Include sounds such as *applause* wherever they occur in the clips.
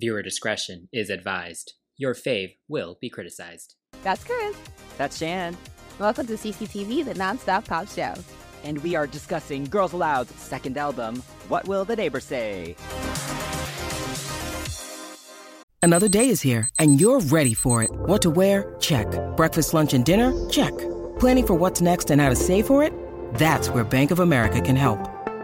Viewer discretion is advised. Your fave will be criticized. That's Chris. That's Shan. Welcome to CCTV, the nonstop pop show. And we are discussing Girls Aloud's second album, What Will the Neighbors Say? Another day is here, and you're ready for it. What to wear? Check. Breakfast, lunch, and dinner? Check. Planning for what's next and how to save for it? That's where Bank of America can help.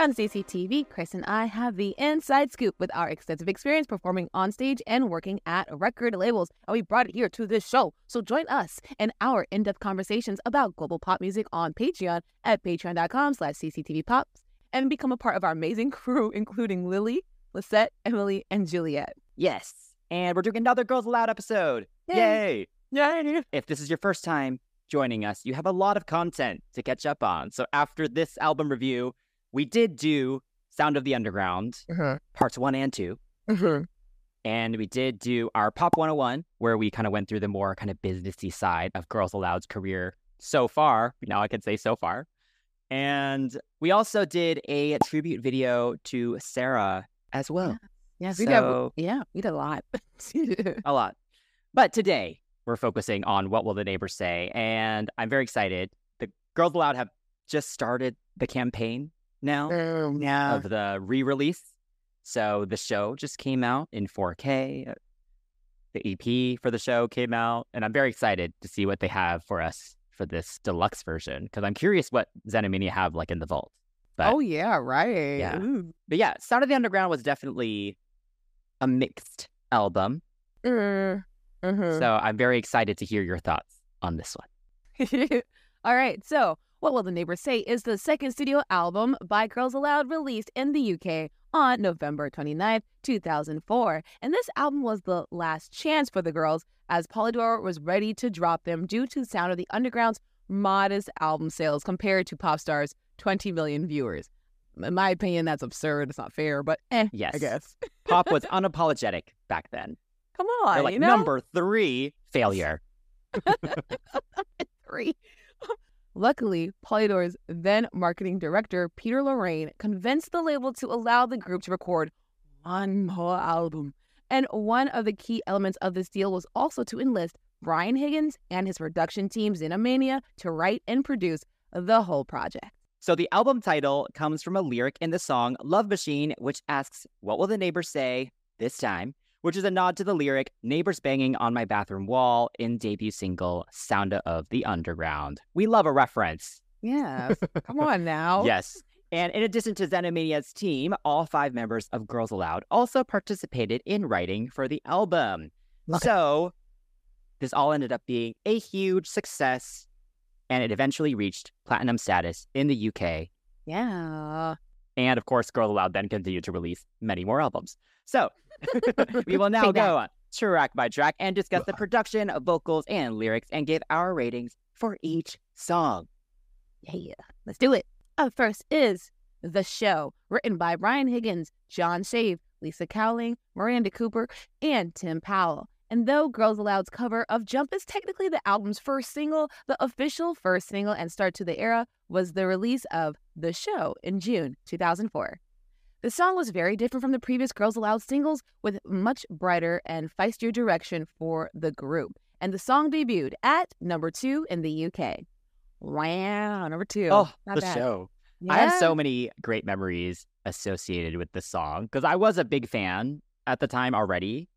On CCTV, Chris and I have the inside scoop with our extensive experience performing on stage and working at record labels. And we brought it here to this show. So join us in our in-depth conversations about global pop music on Patreon at patreon.com slash cctvpops and become a part of our amazing crew, *laughs* including Lily, Lisette, Emily, and Juliet. Yes. And we're doing another Girls Aloud episode. Yay. Yay! Yay! If this is your first time joining us, you have a lot of content to catch up on. So after this album review, we did do Sound of the Underground, Uh-huh. parts one and two. Uh-huh. And we did do our Pop 101, where we kind of went through the more kind of businessy side of Girls Aloud's career so far. Now I can say so far. And we also did a tribute video to Sarah as well. Yes, we did. So- Yeah, we did a lot. *laughs* A lot. But today we're focusing on what will the neighbors say. And I'm very excited. The Girls Aloud have just started the campaign now Um, yeah. of the re-release. So the show just came out in 4K. The EP for the show came out, and I'm very excited to see what they have for us for this deluxe version because I'm curious what Xenomania have like in the vault. But, oh, yeah, right. Yeah. Ooh. but yeah, Sound of the Underground was definitely a mixed album. Uh, uh-huh. So I'm very excited to hear your thoughts on this one. *laughs* All right. So, What Will the Neighbors Say is the second studio album by Girls Aloud released in the UK on November 29th, 2004. And this album was the last chance for the girls as Polydor was ready to drop them due to the Sound of the Underground's modest album sales compared to Popstar's 20 million viewers. In my opinion, that's absurd. It's not fair, but eh, Yes. I guess. Pop was *laughs* unapologetic back then. Come on, They're like you know? number three failure. *laughs* three. *laughs* Luckily, Polydor's then marketing director, Peter Loraine, convinced the label to allow the group to record one more album. And one of the key elements of this deal was also to enlist Brian Higgins and his production team, Xenomania, to write and produce the whole project. So the album title comes from a lyric in the song Love Machine, which asks, What will the neighbors say this time? Which is a nod to the lyric Neighbors Banging on My Bathroom Wall in debut single Sound of the Underground. We love a reference. Yes. *laughs* Come on now. Yes. And in addition to Xenomania's team, all five members of Girls Aloud also participated in writing for the album. So this all ended up being a huge success, and it eventually reached platinum status in the UK. Yeah. And of course, Girls Aloud then continued to release many more albums. So *laughs* we will now go on track by track and discuss the production, vocals, and lyrics and give our ratings for each song. Yeah, let's do it. Up first is The Show, written by Brian Higgins, Jon Shave, Lisa Cowling, Miranda Cooper, and Tim Powell. And though Girls Aloud's cover of Jump is technically the album's first single, the official first single and start to the era was the release of The Show in June 2004. The song was very different from the previous Girls Aloud singles, with much brighter and feistier direction for the group. And the song debuted at number two in the UK. Wow, number two. Oh, Not the bad. show. I have so many great memories associated with the song because I was a big fan at the time already.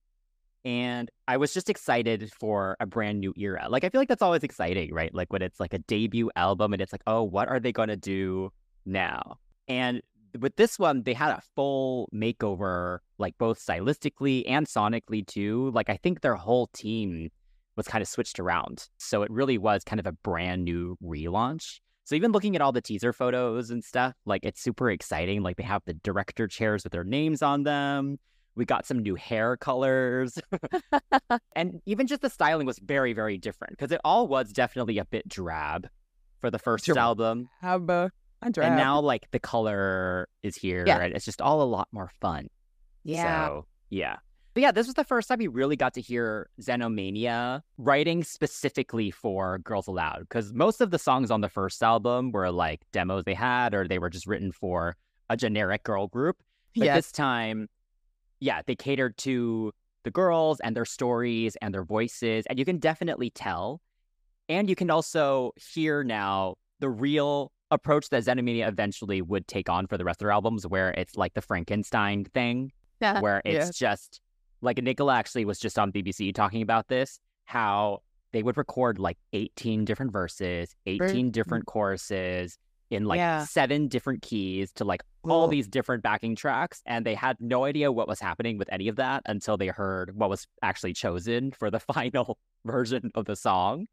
And I was just excited for a brand new era. Like, I feel like that's always exciting, right? Like, when it's like a debut album and it's like, oh, what are they going to do now? And with this one, they had a full makeover, like both stylistically and sonically, too. Like, I think their whole team was kind of switched around. So it really was kind of a brand new relaunch. So even looking at all the teaser photos and stuff, like it's super exciting. Like they have the director chairs with their names on them. We got some new hair colors. *laughs* and even just the styling was very, very different because it all was definitely a bit drab for the first Drab. album. Abba. I drive. And now like the color is here Yeah. and it's just all a lot more fun. yeah. So yeah. But yeah, this was the first time we really got to hear Xenomania writing specifically for Girls Aloud. Because most of the songs on the first album were like demos they had, or they were just written for a generic girl group. But yes. this time, yeah, they catered to the girls and their stories and their voices. And you can definitely tell. And you can also hear now the real approach that Xenomania eventually would take on for the rest of their albums, where it's like the Frankenstein thing Yeah. where it's Yeah. just like Nicola actually was just on BBC talking about this, how they would record like 18 different verses, 18 different choruses in like Yeah. seven different keys to like all these different backing tracks. And they had no idea what was happening with any of that until they heard what was actually chosen for the *laughs* final version of the song.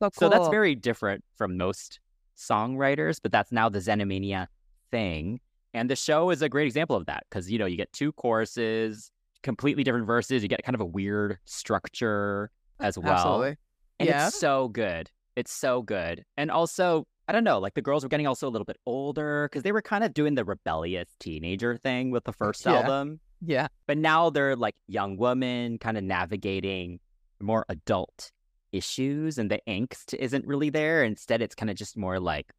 So, So that's very different from most songwriters, but that's now the Xenomania thing. And the show is a great example of that because, you know, you get two choruses, completely different verses. You get kind of a weird structure as well. Absolutely. And Yeah. it's so good. It's so good. And also, I don't know, like the girls were getting also a little bit older because they were kind of doing the rebellious teenager thing with the *laughs* first Yeah. album. Yeah. But now they're like young women kind of navigating more adult issues and the angst isn't really there. Instead, it's kind of just more like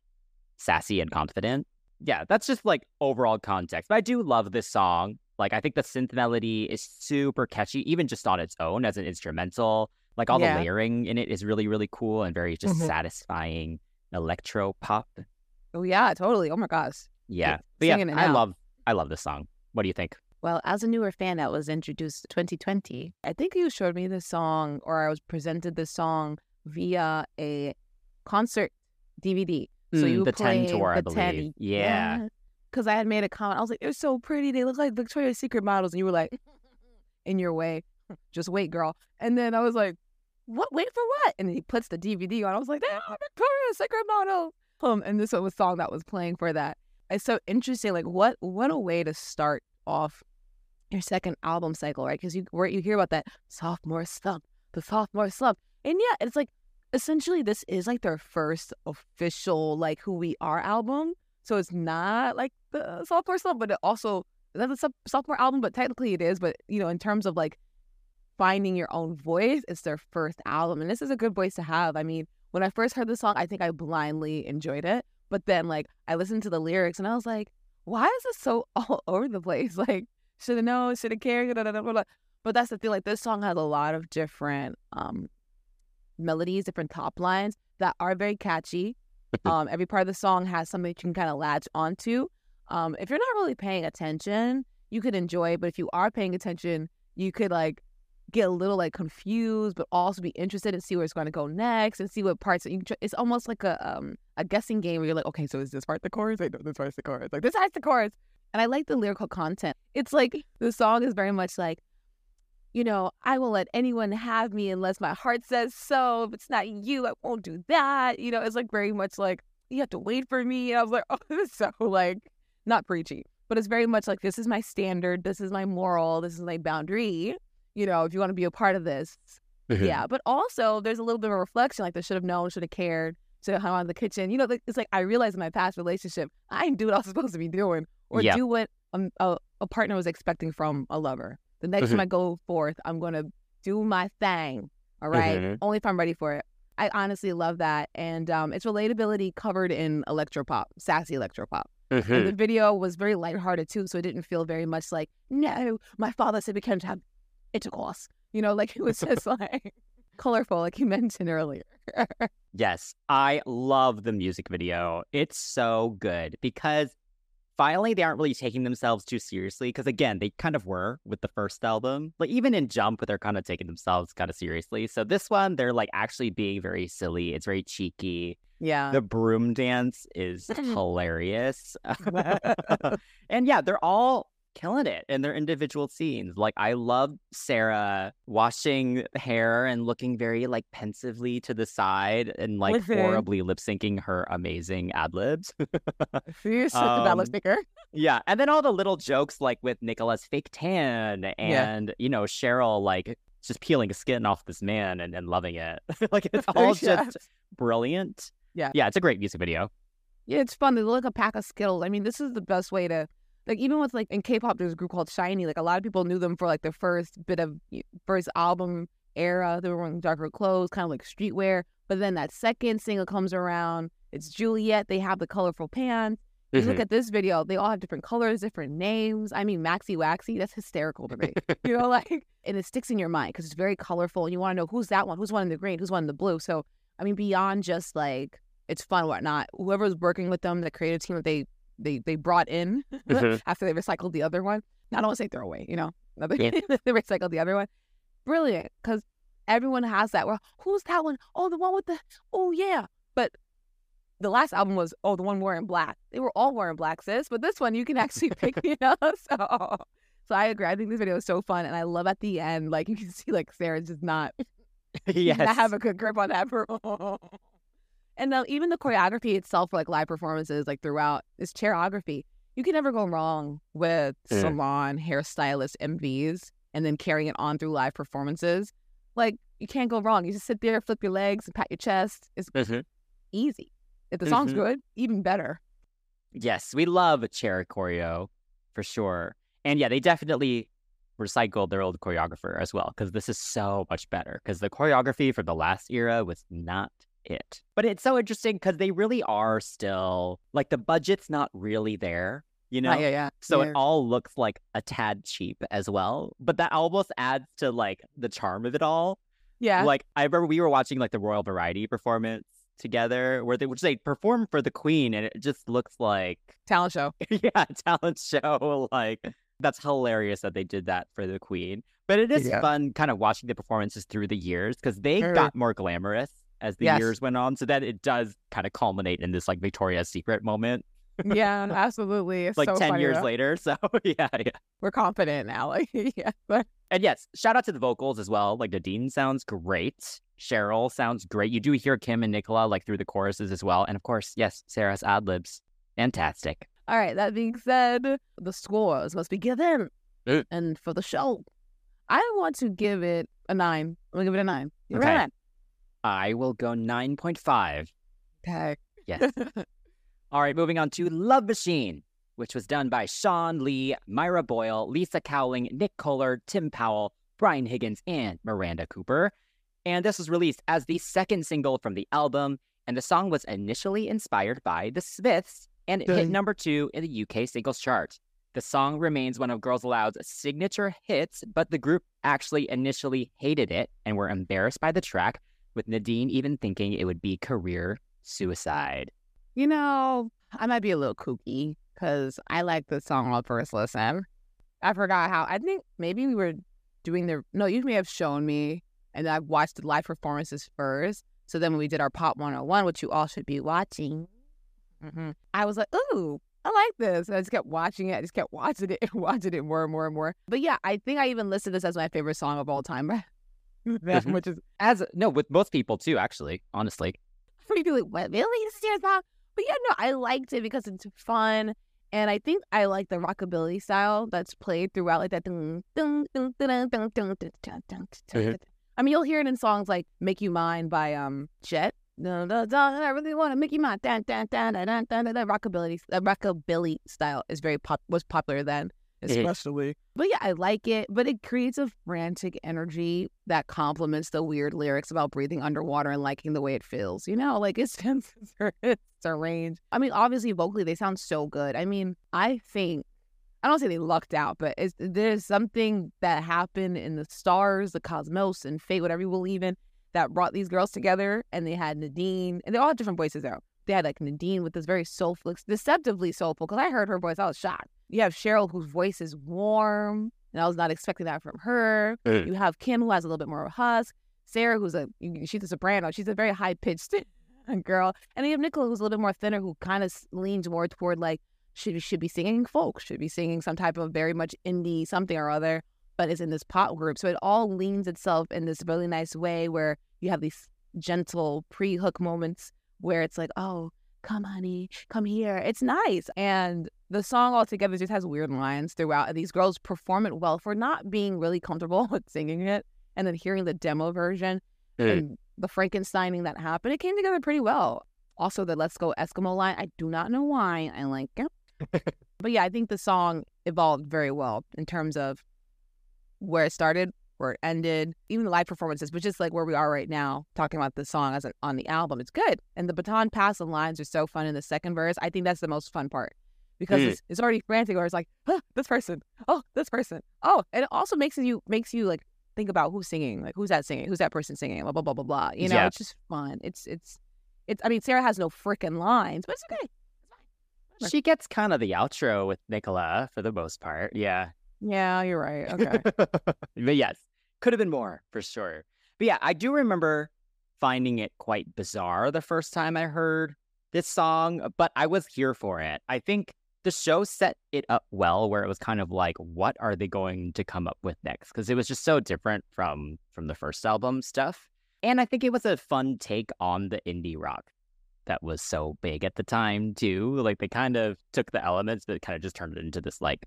sassy and confident. Yeah, that's just like overall context. But I do love this song. Like, I think the synth melody is super catchy, even just on its own as an instrumental. Like, all Yeah. the layering in it is really, really cool and very just Mhm. satisfying electro pop. Oh yeah, totally. Oh my gosh. Yeah. But yeah, I love, I love this song. What do you think? Well, as a newer fan that was introduced to 2020, I think you showed me the song or I was presented the song via a concert DVD. So Mm, you the 10 played tour, I the 10 believe. Yeah. Because I had made a comment. I was like, they're so pretty. They look like Victoria's Secret models. And you were like, *laughs* in your way, *laughs* just wait, girl. And then I was like, what? Wait for what? And he puts the DVD on. I was like, they are Victoria's Secret models. Um, and this was a song that was playing for that. It's so interesting. Like, what what a way to start off your second album cycle, right? Because you you hear about that sophomore slump, the sophomore slump, and yeah, it's like essentially this is like their first official like who we are album. So it's not like the sophomore slump, but it also that's a sophomore album, but technically it is. But you know, in terms of like finding your own voice, it's their first album, and this is a good voice to have. I mean, when I first heard the song, I think I blindly enjoyed it, but then like I listened to the lyrics and I was like, why is this so *laughs* all over the place? Like, should have known, should have cared. da, da, da. But that's the thing. Like this song has a lot of different um melodies, different top lines that are very catchy. *laughs* um, every part of the song has something you can kind of latch onto. Um, if you're not really paying attention, you could enjoy it. But if you are paying attention, you could like get a little like confused, but also be interested and see where it's going to go next and see what parts that you. Can tr- it's almost like a um a guessing game where you're like, okay, so is this part the chorus? Like, no, this part's the chorus. Like this part's the chorus. And I like the lyrical content. It's like the song is very much like, you know, I will let anyone have me unless my heart says so. If it's not you, I won't do that. You know, it's like very much like you have to wait for me. And I was like, *laughs* oh, this is so like not preachy, but it's very much like this is my standard, this is my moral, this is my boundary. You know, if you want to be a part of this, mm-hmm. yeah. But also, there's a little bit of a reflection, like they should have known, should have cared, should have hung on in the kitchen. You know, it's like I realized in my past relationship, I didn't do what I was supposed to be doing, or Yeah. do what um, a, a partner was expecting from a lover. The next time I go forth, I'm gonna do my thing. All right? Mhm. only if I'm ready for it. I honestly love that, and um, it's relatability covered in electropop, sassy electropop. Mhm. And the video was very lighthearted too, so it didn't feel very much like, no, my father said we can't have intercourse. You know, like *laughs* it was just *laughs* like colorful, like you mentioned earlier. *laughs* Yes, I love the music video. It's so good because finally they aren't really taking themselves too seriously. Because again, they kind of were with the first album. Like even in Jump, they're kind of taking themselves kind of seriously. So this one, they're like actually being very silly. It's very cheeky. yeah. The broom dance is *laughs* hilarious. *laughs* *laughs* and yeah, they're all killing it in their individual scenes. Like I love Sarah washing hair and looking very like pensively to the side and like Mhm. horribly lip syncing her amazing ad libs. *laughs* You're such a ballad Um, speaker. yeah. And then all the little jokes like with Nicola's fake tan and, you know, Cheryl like just peeling skin off this man and, and loving it. *laughs* like it's *laughs* all Yeah. just brilliant. Yeah. Yeah, it's a great music video. Yeah, it's fun. They look like a pack of Skittles. I mean, this is the best way to like even with like in K-pop, there's a group called SHINee. Like a lot of people knew them for like their first bit of first album era. They were wearing darker clothes, kind of like streetwear. But then that second single comes around. It's Juliette. They have the colorful pants. You Mm-hmm. look at this video, they all have different colors, different names. I mean, Maxi Waxy, that's hysterical to me. *laughs* you know, like, and it sticks in your mind because it's very colorful and you want to know who's that one, who's one in the green, who's one in the blue. So, I mean, beyond just like it's fun, whatnot, whoever's working with them, the creative team that they they they brought in *laughs* Mhm. after they recycled the other one. I don't want to say throw away, you know, *laughs* Another- Yeah. *laughs* they recycled the other one. Brilliant, because everyone has that. Well, who's that one? Oh, the one with the oh yeah. But the last album was oh the one wearing black. They were all wearing black, sis. But this one you can actually pick, you know. So so I agree. I think this video is so fun, and I love at the end, like you can see, like Sarah's just not yes. not have a good grip on that. And then even the choreography itself, for like live performances, like throughout is choreography. You can never go wrong with Mm. salon hairstylist MVs, and then carrying it on through live performances. Like you can't go wrong. You just sit there, flip your legs, and pat your chest. It's Mhm. easy. If the song's Mhm. good, even better. Yes, we love a chair choreo for sure. And yeah, they definitely recycled their old choreographer as well because this is so much better because the choreography for the last era was not it. But it's so interesting because they really are still like the budget's not really there, you know? Ah, yeah, yeah. So yeah. it all looks like a tad cheap as well. But that almost adds to like the charm of it all. yeah. Like I remember we were watching like the Royal Variety performance together where they which they perform for the Queen and it just looks like *laughs* talent show. yeah, talent show. *laughs* Like that's hilarious that they did that for the Queen. But it is Yeah. fun kind of watching the performances through the years because they Very. got more glamorous as the Yes. years went on. So that it does kind of culminate in this like Victoria's Secret moment, yeah, *laughs* absolutely. It's like so 10 funny, years though. later. So *laughs* yeah, yeah. We're confident now. Like, *laughs* yeah. But And yes, shout out to the vocals as well. Like Nadine sounds great. Cheryl sounds great. You do hear Kim and Nicola like through the choruses as well. And of course, yes, Sarah's ad libs. Fantastic. All right, that being said, the scores must be given. And for the show, I want to give it a nine. I'm gonna give it a nine. You're Okay. right. I will go 9.5. Okay. Yes. *laughs* All right, moving on to Love Machine, which was done by Shawn Lee, Myra Boyle, Lisa Cowling, Nick Coler, Tim Powell, Brian Higgins, and Miranda Cooper. And this was released as the second single from the album, and the song was initially inspired by The Smiths and it hit number two in the UK singles chart. The song remains one of Girls Aloud's signature hits, but the group actually initially hated it and were embarrassed by the track, with Nadine even thinking it would be career suicide. You know, I might be a little kooky because I like the song on first listen. I forgot how. I think maybe we were doing the. No, you may have shown me, and I watched the live performances first. So then when we did our Pop 101, which you all should be watching, mhm, I was like, ooh, I like this. And I just kept watching it. I just kept watching it and *laughs* watching it more and more and more. But yeah, I think I even listed this as my favorite song of all time, *laughs* that mm-hmm. much as, as no with most people too. Actually, honestly, pretty be like, what really serious now? But yeah, no, I liked it because it's fun. And I think I like the rockabilly style that's played throughout, like that. Mm-hmm. I mean, you'll hear it in songs like "Make You Mine" by um Jet. I really want to make you mine. Rockabilly, the rockabilly style is very pop was popular then especially. But yeah, I like it. But it creates a frantic energy that complements the weird lyrics about breathing underwater and liking the way it feels. You know, like it's *laughs* it's a range. I mean, obviously vocally they sound so good. I mean, I think I don't say they lucked out, but it's, there's something that happened in the stars, the cosmos, and fate, whatever you believe in, that brought these girls together. And they had Nadine, and they all had different voices there. They had like Nadine with this very soulful, deceptively soulful. Because I heard her voice, I was shocked. You have Cheryl, whose voice is warm, and I was not expecting that from her. Mm. You have Kim, who has a little bit more of a husk. Sarah, who's a she's a soprano. She's a very high pitched *laughs* girl, and then you have Nicola, who's a little bit more thinner, who kind of leans more toward like should should be singing folk, should be singing some type of very much indie something or other, but is in this pop group. So it all leans itself in this really nice way where you have these gentle pre-hook moments where it's like, oh, come honey, come here. It's nice. And the song altogether just has weird lines throughout. And these girls perform it well for not being really comfortable *laughs* with singing it. And then hearing the demo version Mm. and the Frankensteining that happened, it came together pretty well. Also, the "Let's Go Eskimo" line. I do not know why I like it, *laughs* but yeah, I think the song evolved very well in terms of where it started, where it ended, even the live performances, but just like where we are right now, talking about the song as a, on the album. It's good, and the baton pass and lines are so fun in the second verse. I think that's the most fun part because Mm. it's, it's already frantic, or it's like, huh, this person, oh, this person, oh, and it also makes you makes you like think about who's singing, like who's that singing, who's that person singing, blah blah blah blah blah. You know, Yeah. it's just fun. It's it's it's. I mean, Sarah has no freaking lines, but it's okay. It's fine. Whatever. She gets kind of the outro with Nicola for the most part. Yeah. Yeah, you're right. Okay. *laughs* but yes, could have been more for sure. But yeah, I do remember finding it quite bizarre the first time I heard this song, uh, but I was here for it. I think the show set it up well where it was kind of like what are they going to come up with next because it was just so different from from the first album stuff. And I think it was a fun take on the indie rock that was so big at the time too. Like they kind of took the elements but kind of just turned it into this like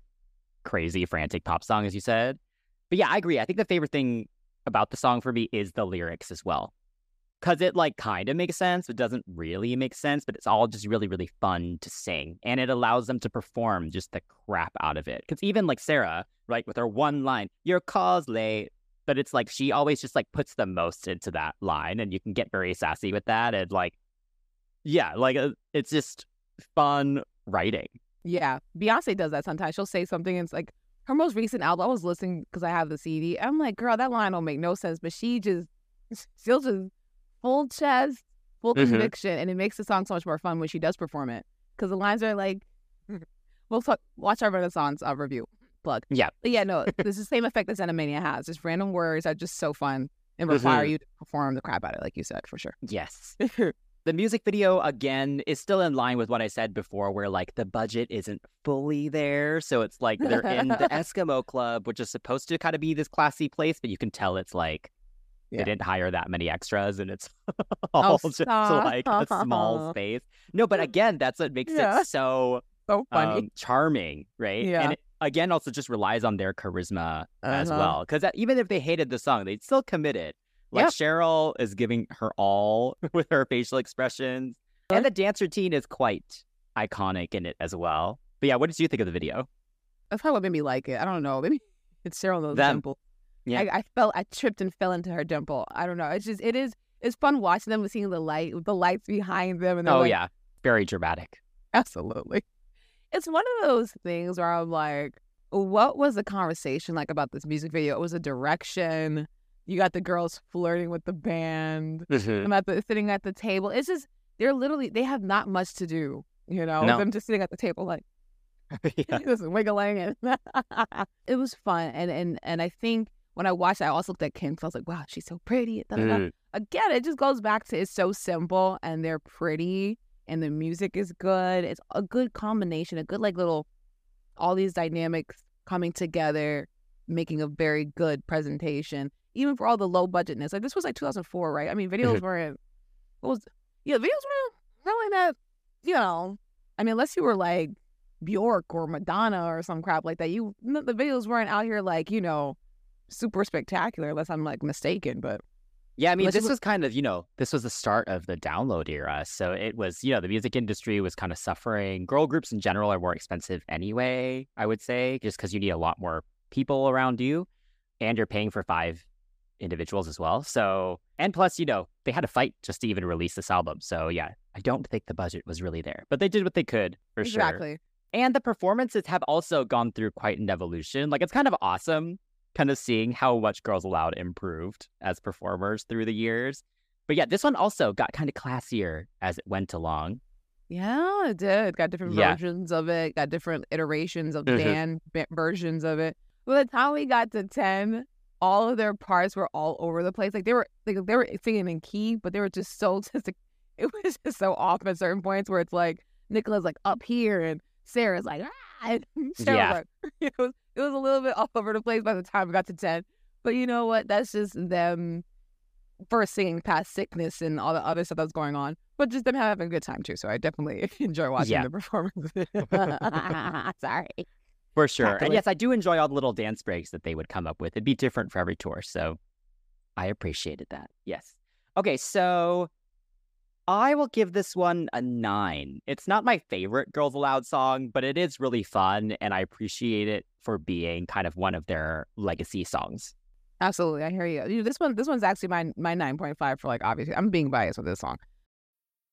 crazy frantic pop song as you said. But yeah, I agree. I think the favorite thing about the song for me is the lyrics as well. Cause it like kind of makes sense, but doesn't really make sense, but it's all just really, really fun to sing. And it allows them to perform just the crap out of it. Cause even like Sarah, right, with her one line, your call's late. But it's like she always just like puts the most into that line and you can get very sassy with that. And like, yeah, like uh, it's just fun writing. Yeah, Beyonce does that sometimes. She'll say something, and it's like her most recent album. I was listening because I have the CD. I'm like, girl, that line don't make no sense, but she just, she'll just full chest, full Mhm. conviction, and it makes the song so much more fun when she does perform it because the lines are like, *laughs* we'll talk, watch our Renaissance uh, review plug. Yeah. but yeah, no, this is the same effect that Xenomania has. Just random words are just so fun and require Mhm. you to perform the crap out of it, like you said, for sure. Yes. *laughs* the music video again is still in line with what I said before, where like the budget isn't fully there. So it's like they're in the *laughs* Eskimo Club, which is supposed to kind of be this classy place, but you can tell it's like Yeah. they didn't hire that many extras and it's *laughs* all just like a small *laughs* space. No, but again, that's what makes Yeah. it so so funny. um, charming, right? Yeah. And it, again, also just relies on their charisma as Uh-huh. well. Because even if they hated the song, they'd still commit it. Like Yep. Cheryl is giving her all *laughs* with her facial expressions, and the dance routine is quite iconic in it as well. But yeah, what did you think of the video? That's probably what made me like it. I don't know. Maybe *laughs* it's Cheryl Knowles' Them. dimple. Yeah. I, I felt I tripped and fell into her dimple. I don't know. It's just it is it's fun watching them and seeing the light the lights behind them and Oh like, yeah, very dramatic. absolutely. It's one of those things where I'm like, what was the conversation like about this music video? It was a direction. You got the girls flirting with the band. I'm at the sitting at the table. It's just they're literally they have not much to do. You know, No. them just sitting at the table like *laughs* yeah. *laughs* just wiggling and *laughs* it was fun and and and I think when I watched I also looked at Kim 'cause I was like, wow, she's so pretty. Mm. Again, it just goes back to it's so simple and they're pretty and the music is good. It's a good combination, a good like little all these dynamics coming together, making a very good presentation. Even for all the low budgetness. Like this was like 2004, right? I mean, videos Mhm. weren't what was yeah, videos weren't really that, you know. I mean, unless you were like Bjork or Madonna or some crap like that. You the videos weren't out here like you know super spectacular unless I'm like mistaken. But Yeah, I mean, this was kind of, you know, this was the start of the download era. So it was, you know, the music industry was kind of suffering. Girl groups in general are more expensive anyway, I would say, just because you need a lot more people around you and you're paying for five individuals as well. So, and plus, you know, they had to fight just to even release this album. So yeah, I don't think the budget was really there, but they did what they could for sure. exactly. And the performances have also gone through quite an evolution. Like it's kind of awesome kind of seeing how much Girls Aloud improved as performers through the years. But yeah, this one also got kind of classier as it went along. Yeah, it did. Got different Yeah. versions of it. Got different iterations of Mhm. band versions of it. By the time we got to ten, all of their parts were all over the place. Like they were, like they were singing in key, but they were just so *laughs* just. It was just so off at certain points where it's like Nicola's like up here and Sarah's like ah, *laughs* Yeah. like *laughs* it was it was a little bit all over the place by the time we got to ten. But you know what? That's just them first singing past sickness and all the other stuff that's going on, but just them having a good time too. So I definitely enjoy watching Yeah. the performance. Sorry. For sure. And yes, I do enjoy all the little dance breaks that they would come up with. It'd be different for every tour. So I appreciated that. Yes. Okay. So I will give this one a nine. It's not my favorite Girls Aloud song, but it is really fun, and I appreciate it for being kind of one of their legacy songs. Absolutely, I hear you. you. This one, this one's actually my my nine point five for like obviously. I'm being biased with this song.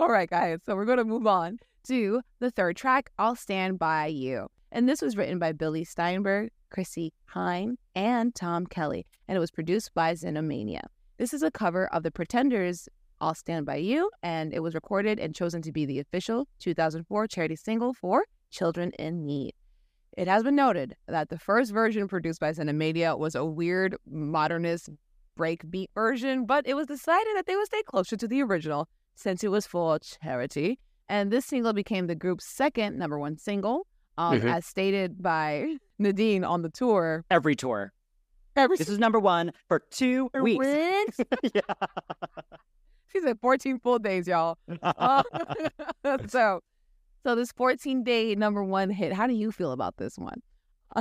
All right, guys. So we're going to move on to the third track, I'll Stand By You. And this was written by Billy Steinberg, Chrissie Hynde, and Tom Kelly. And it was produced by Xenomania. This is a cover of The Pretenders' I'll Stand By You. And it was recorded and chosen to be the official 2004 charity single for Children in Need. It has been noted that the first version produced by Xenomania was a weird modernist breakbeat version, but it was decided that they would stay closer to the original since it was for charity. And this single became the group's second number one single, um, Mhm. as stated by *laughs* Nadine on the tour. Every tour. Every This is number one for two weeks. weeks. *laughs* yeah. She said 14 full days, y'all. Uh, *laughs* so, so this 14 day number one hit. How do you feel about this one?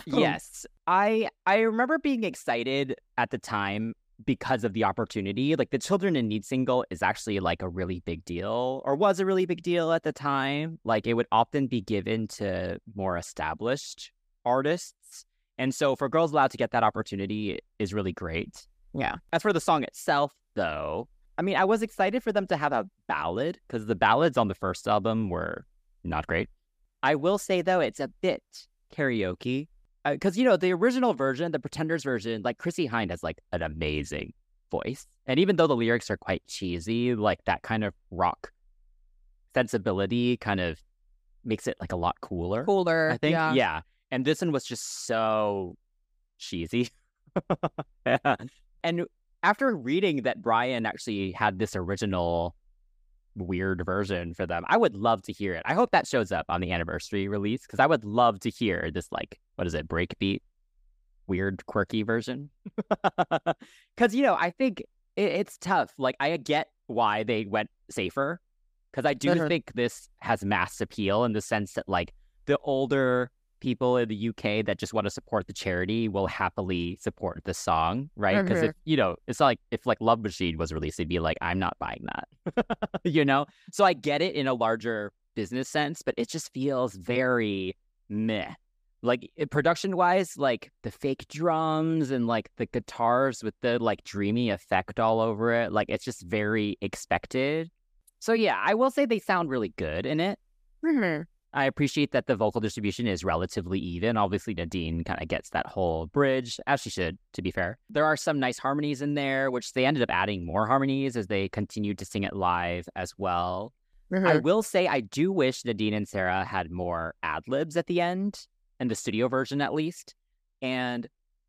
yes i i remember being excited at the time because of the opportunity like the children in need single is actually like a really big deal or was a really big deal at the time like it would often be given to more established artists and so for Girls Aloud to get that opportunity is really great Yeah. as for the song itself though i mean i was excited for them to have a ballad because the ballads on the first album were not great i will say though it's a bit karaoke Uh, because you know the original version, the Pretenders version, like Chrissie Hynde has like an amazing voice, and even though the lyrics are quite cheesy, like that kind of rock sensibility kind of makes it like a lot cooler. Cooler. I think, Yeah. yeah. And this one was just so cheesy. *laughs* and after reading that Brian actually had this original weird version for them, I would love to hear it. I hope that shows up on the anniversary release because I would love to hear this, like, what is it, breakbeat, weird, quirky version. *laughs* Because, you know, I think it, it's tough. Like, I get why they went safer because I do Mhm. think this has mass appeal in the sense that, like, the older people in the UK that just want to support the charity will happily support the song, right? Because if you know, it's like if like Love Machine was released, they'd be like, I'm not buying that, *laughs* you know. So I get it in a larger business sense, but it just feels very meh. Like production wise, like the fake drums and like the guitars with the like dreamy effect all over it, like it's just very expected. So yeah, I will say they sound really good in it. Mhm. I appreciate that the vocal distribution is relatively even. Obviously, Nadine kind of gets that whole bridge, as she should, to be fair. There are some nice harmonies in there, which they ended up adding more harmonies as they continued to sing it live as well. I Mhm. will say, I do wish Nadine and Sarah had more ad libs at the end, in the studio version at least. And,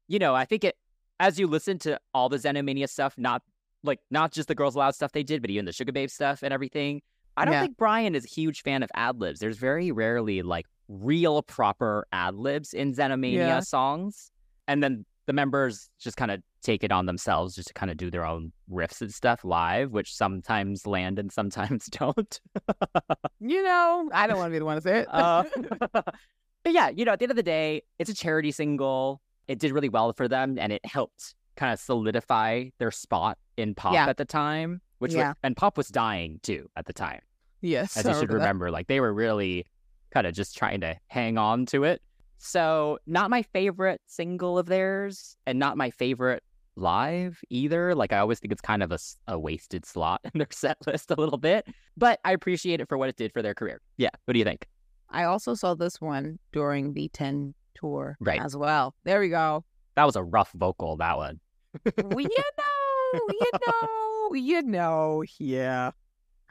you know, I think it, as you listen to all the Xenomania stuff, not like, not just the Girls Aloud stuff they did, but even the Sugababe stuff and everything, I don't Yeah. think Brian is a huge fan of ad libs. There's very rarely like real proper ad libs in Xenomania Yeah. songs. And then the members just kind of take it on themselves just to kind of do their own riffs and stuff live, which sometimes land and sometimes *laughs* don't. You know, I don't want to be the one to say it. *laughs* Uh, *laughs* but yeah, you know, at the end of the day, it's a charity single. It did really well for them and it helped kind of solidify their spot in pop Yeah. at the time, which Yeah. was, and pop was dying too at the time yes. as I you should remember that. Like they were really kind of just trying to hang on to it. So, not my favorite single of theirs, and not my favorite live either. Like I always think it's kind of a, a wasted slot *laughs* in their set list a little bit, but I appreciate it for what it did for their career. Yeah, what do you think? I also saw this one during the 10 tour Right. as well. There we go. That was a rough vocal. That one. You *laughs* know, you know, you know, yeah.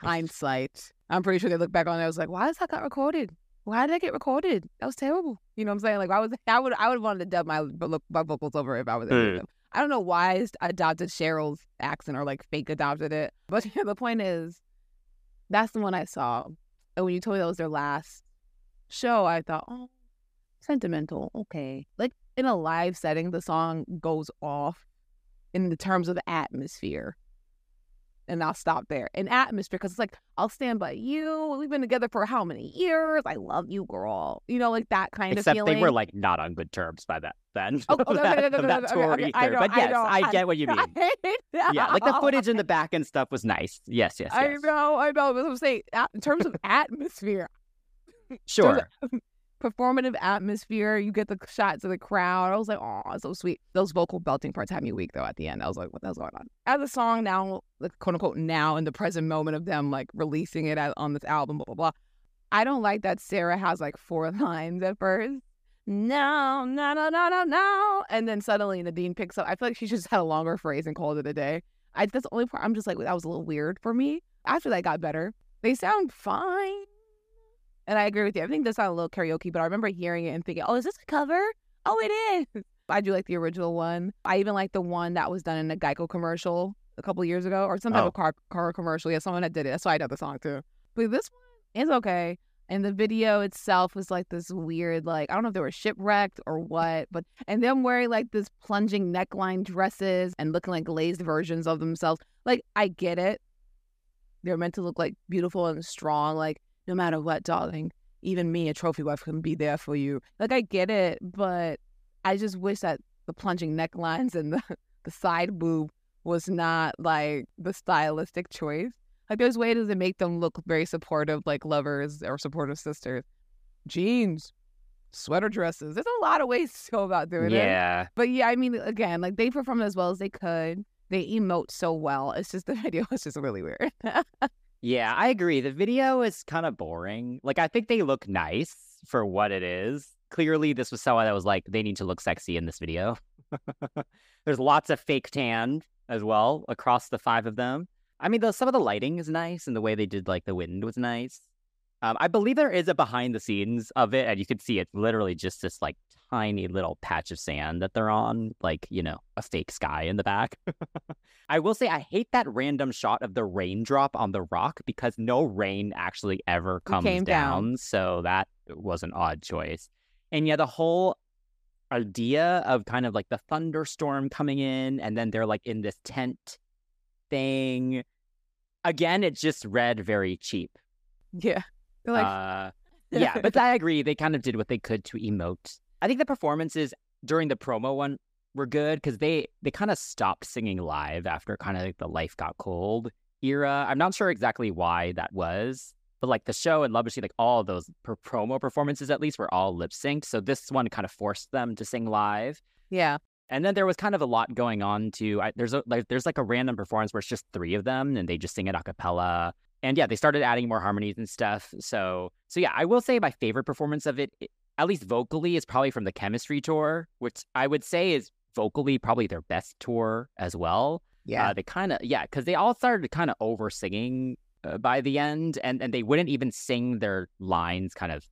Hindsight. I'm pretty sure they look back on it. I was like, why is that got recorded? Why did I get recorded? That was terrible. You know what I'm saying? Like, I was, I would, I would want to dub my my vocals over if I was Mm. them. I don't know why I adopted Cheryl's accent or like fake adopted it, *laughs* but the point is, That's the one I saw. And when you told me that was their last show, I thought, oh, sentimental. Okay. Like in a live setting, the song goes off in the terms of the atmosphere. And I'll stop there. In atmosphere, because it's like, I'll stand by you. We've been together for how many years? I love you, girl. You know, like that kind Except of feeling. they were like not on good terms by that then. Oh, *laughs* that, okay, okay, okay, that okay, tour okay, I know, but I yes, know, I, I get what you mean. *laughs* yeah, like the footage in the back and stuff was nice. Yes, yes, I know, I know. But I'm saying, in terms of atmosphere, Sure. Performative atmosphere. You get the shots of the crowd. I was like, oh, so sweet. Those vocal belting parts had me weak though. At the end, I was like, what the hell's going on? As a song now, like quote unquote, now in the present moment of them like releasing it on this album, blah blah blah. I don't like that Sarah has like four *laughs* lines at first. No, no, no, no, no, no, and then suddenly Nadine picks up. I feel like she just had a longer phrase and called it a day. I that's the only part. I'm just like that was a little weird for me. After that got better, they sound fine. And I agree with you. I think this sounded a little karaoke, but I remember hearing it and thinking, oh, is this a cover? Oh, it is. *laughs* I do like the original one. I even like the one that was done in a Geico commercial a couple years ago or some type Oh. of car, car commercial. Yeah, someone that did it. That's why I know the song too. But this one is okay. And the video itself was like this weird, like, I don't know if they were shipwrecked or what, but, and them wearing like this plunging neckline dresses and looking like glazed versions of themselves. Like, I get it. They're meant to look like beautiful and strong. Like, no matter what, darling, even me, a trophy wife, can be there for you. Like, I get it, but I just wish that the plunging necklines and the, *laughs* the side boob was not like the stylistic choice. Like, there's ways to make them look very supportive, like lovers or supportive sisters. Jeans, sweater dresses. There's a lot of ways to go about doing it. Yeah. But yeah, I mean, again, like they performed as well as they could. They emote so well. It's just the *laughs* video was just really weird. *laughs* Yeah, I agree. The video is kind of boring. Like, I think they look nice for what it is. Clearly, this was someone that was like, they need to look sexy in this video. *laughs* There's lots of fake tan as well across the five of them. I mean, the, some of the lighting is nice, and the way they did like the wind was nice. Um, I believe there is a behind the scenes of it, and you can see it literally just this like tiny little patch of sand that they're on, like you know, a fake sky in the back. *laughs* I will say I hate that random shot of the raindrop on the rock because no rain actually ever comes down. down, so that was an odd choice. And yeah, the whole idea of kind of like the thunderstorm coming in, and then they're like in this tent thing. Again, it just read very cheap. yeah. Like, uh, *laughs* yeah, but I agree. They kind of did what they could to emote. I think the performances during the promo one were good because they they kind of stopped singing live after kind of like the Life Got Cold era. I'm not sure exactly why that was, but like the show and Love Machine, like all of those per- promo performances at least were all lip synced. So this one kind of forced them to sing live. yeah. And then there was kind of a lot going on too. I, there's a like there's like a random performance where it's just three of them and they just sing it a cappella. And yeah, they started adding more harmonies and stuff. So so yeah, I will say my favorite performance of it- at least vocally, is probably from the Chemistry tour, which I would say is vocally probably their best tour as well. Yeah. Uh, they kind of yeah, because they all started kind of over singing uh, by the end, and and they wouldn't even sing their lines kind of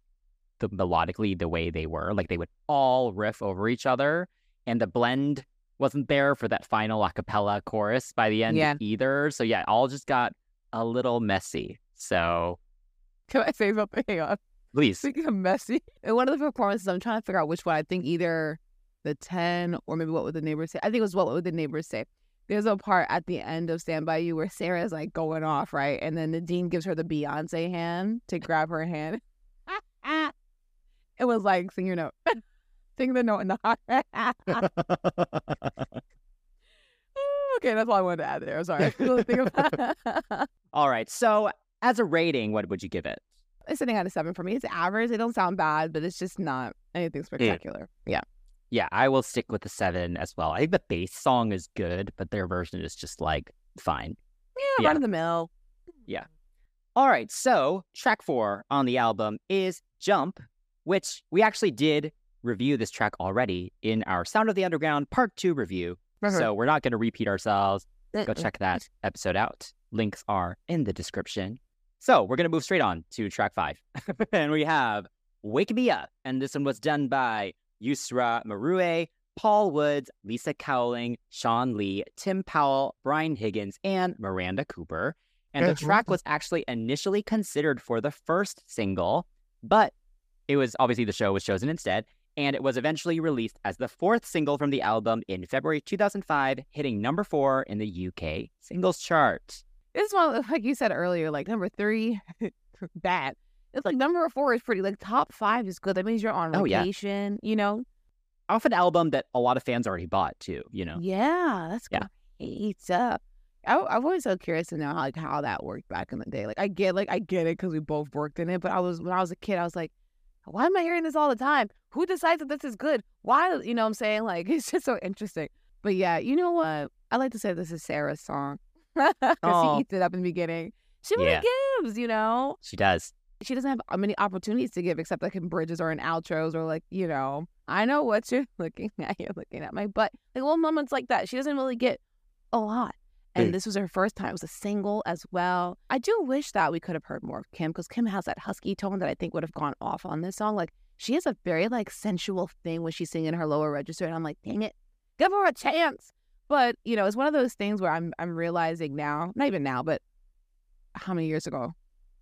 the melodically the way they were. Like they would all riff over each other, and the blend wasn't there for that final a cappella chorus by the end Yeah. either. So yeah, all just got a little messy. So *laughs* Can I say something? Please, Speaking messy, in one of the performances, I'm trying to figure out which one. I think either the 10 or maybe what would the neighbors say. I think it was what would the neighbors say. There's a part at the end of Stand By You where Sarah's like going off, right? And then Nadine gives her the Beyonce hand to grab her hand. *laughs* it was like, sing your note. *laughs* sing the note in the heart. *laughs* okay, that's all I wanted to add there. Sorry. Think about- all right. So as a rating, what would you give it? It's sitting at a seven for me. It's average. It don't sound bad, but it's just not anything spectacular. Yeah. Yeah, I will stick with the seven as well. I think the base song is good, but their version is just like fine. Yeah, Yeah. run of the mill. Yeah. All right, so track four on the album is Jump, which we actually did review this track already in our Sound of the Underground Part 2 review. So mm-hmm. we're not going to repeat ourselves. Go check that episode out. Links are in the description. So we're going to move straight on to track five. *laughs* and we have Wake Me Up. And this one was done by Yusra Marue, Paul Woods, Lisa Cowling, Shawn Lee, Tim Powell, Brian Higgins, and Miranda Cooper. And the track was actually initially considered for the first single, but it was obviously the show was chosen instead. And it was eventually released as the fourth single from the album in February 2005, hitting number four in the UK singles chart. This one, like you said earlier, like number three, *laughs* bad. It's like number four is pretty. Like top five is good. That means you're on Oh, yeah. You know. Off an album that a lot of fans already bought too, you know? Yeah, that's Yeah. great. Uh, I, I'm always so curious to know how, like how that worked back in the day. Like I get, like I get it because we both worked in it. But I was when I was a kid, I was like, why am I hearing this all the time? Who decides that this is good? Why? You know what I'm saying? Like *laughs* it's just so interesting. But yeah, you know what? I like to say this is Sarah's song *laughs* because Aw. she eats it up in the beginning. She really Yeah. gives, you know. She does. She doesn't have uh, many opportunities to give except like in bridges or in outros or like you know. I know what you're *laughs* looking at. You're looking at my butt. Like little moments like that. She doesn't really get a lot. And Mm. this was her first time. It was a single as well. I do wish that we could have heard more of Kim because Kim has that husky tone that I think would have gone off on this song. Like she has a very like sensual thing when she's singing her lower register, and I'm like, dang it, give her a chance. But you know, it's one of those things where I'm I'm realizing now, not even now, but how many years ago,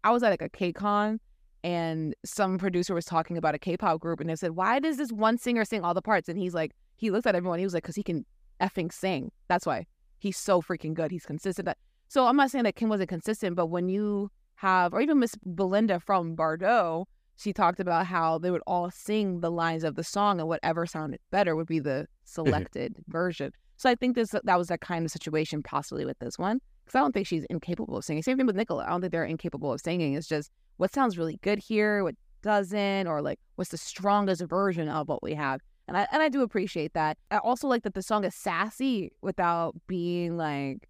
I was at like a KCON and some producer was talking about a K-pop group, and they said, why does this one singer sing all the parts? And he's like, he looked at everyone, he was like, because he can effing sing. That's why he's so freaking good. He's consistent. So I'm not saying that Kim wasn't consistent, but when you have, or even Miss Belinda from Bardot, she talked about how they would all sing the lines of the song, and whatever sounded better would be the *laughs* selected version. So I think this that was that kind of situation possibly with this one, because I don't think she's incapable of singing. Same thing with Nicola. I don't think they're incapable of singing. It's just what sounds really good here, what doesn't, or like what's the strongest version of what we have. And I and I do appreciate that. I also like that the song is sassy without being like,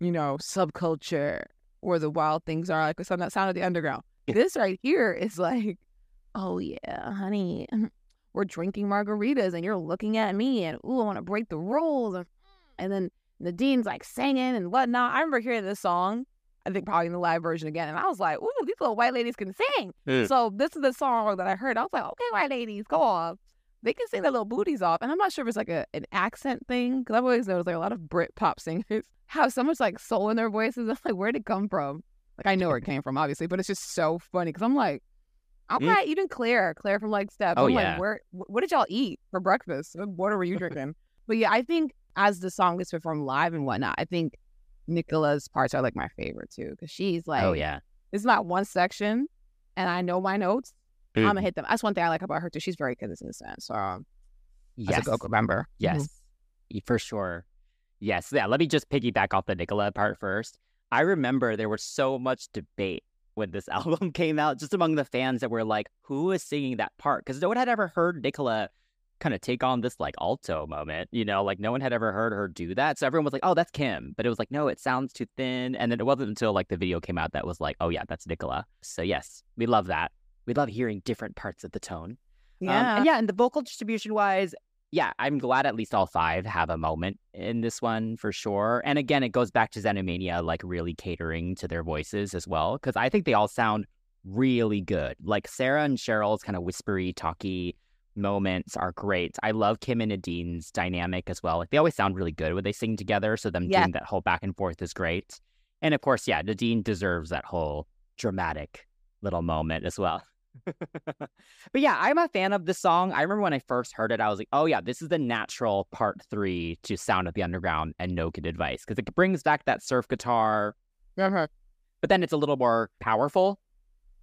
you know, subculture or the wild things are like some that sound of the underground. this right here is like, oh yeah, honey, *laughs* we're drinking margaritas and you're looking at me and ooh, I want to break the rules. And, and then Nadine's like singing and whatnot. I remember hearing this song, I think probably in the live version again, and I was like, ooh, these little white ladies can sing. Mm. So this is the song that I heard. I was like, okay, white ladies, go off. They can sing their little booties off. And I'm not sure if it's like a, an accent thing, because I've always noticed like a lot of Brit pop singers *laughs* have so much like soul in their voices. I'm like, where'd it come from? Like I know where it came from, obviously, but it's just so funny because I'm like, I'm Mm. not even Claire, Claire from like Steps. Oh, I'm yeah. like, where? What did y'all eat for breakfast? What water were you *laughs* drinking? but yeah, I think as the song gets performed live and whatnot, I think Nicola's parts are like my favorite too because she's like, oh yeah. it's not one section, and I know my notes. I'm Mm. gonna hit them. That's one thing I like about her too. She's very consistent. So Yes. as a member, Yes, y- for sure. Yes. Yeah. Let me just piggyback off the Nicola part first. I remember there was so much debate when this *laughs* album came out, just among the fans that were like, who is singing that part? Because no one had ever heard Nicola kind of take on this like alto moment, you know, like no one had ever heard her do that. So everyone was like, oh, that's Kim. But it was like, no, it sounds too thin. And then it wasn't until like the video came out that was like, oh, yeah, that's Nicola. So yes, we love that. We love hearing different parts of the tone. Um, yeah, and yeah, and the vocal distribution wise, yeah, I'm glad at least all five have a moment in this one for sure. And again, it goes back to Xenomania, like really catering to their voices as well, because I think they all sound really good. Like Sarah and Cheryl's kind of whispery, talky moments are great. I love Kim and Nadine's dynamic as well. Like they always sound really good when they sing together. So them Yeah. doing that whole back and forth is great. And of course, yeah, Nadine deserves that whole dramatic little moment as well. *laughs* but yeah, I'm a fan of the song. I remember when I first heard it, I was like, oh yeah, this is the natural part three to Sound of the Underground and No Good Advice because it brings back that surf guitar, Mhm. but then it's a little more powerful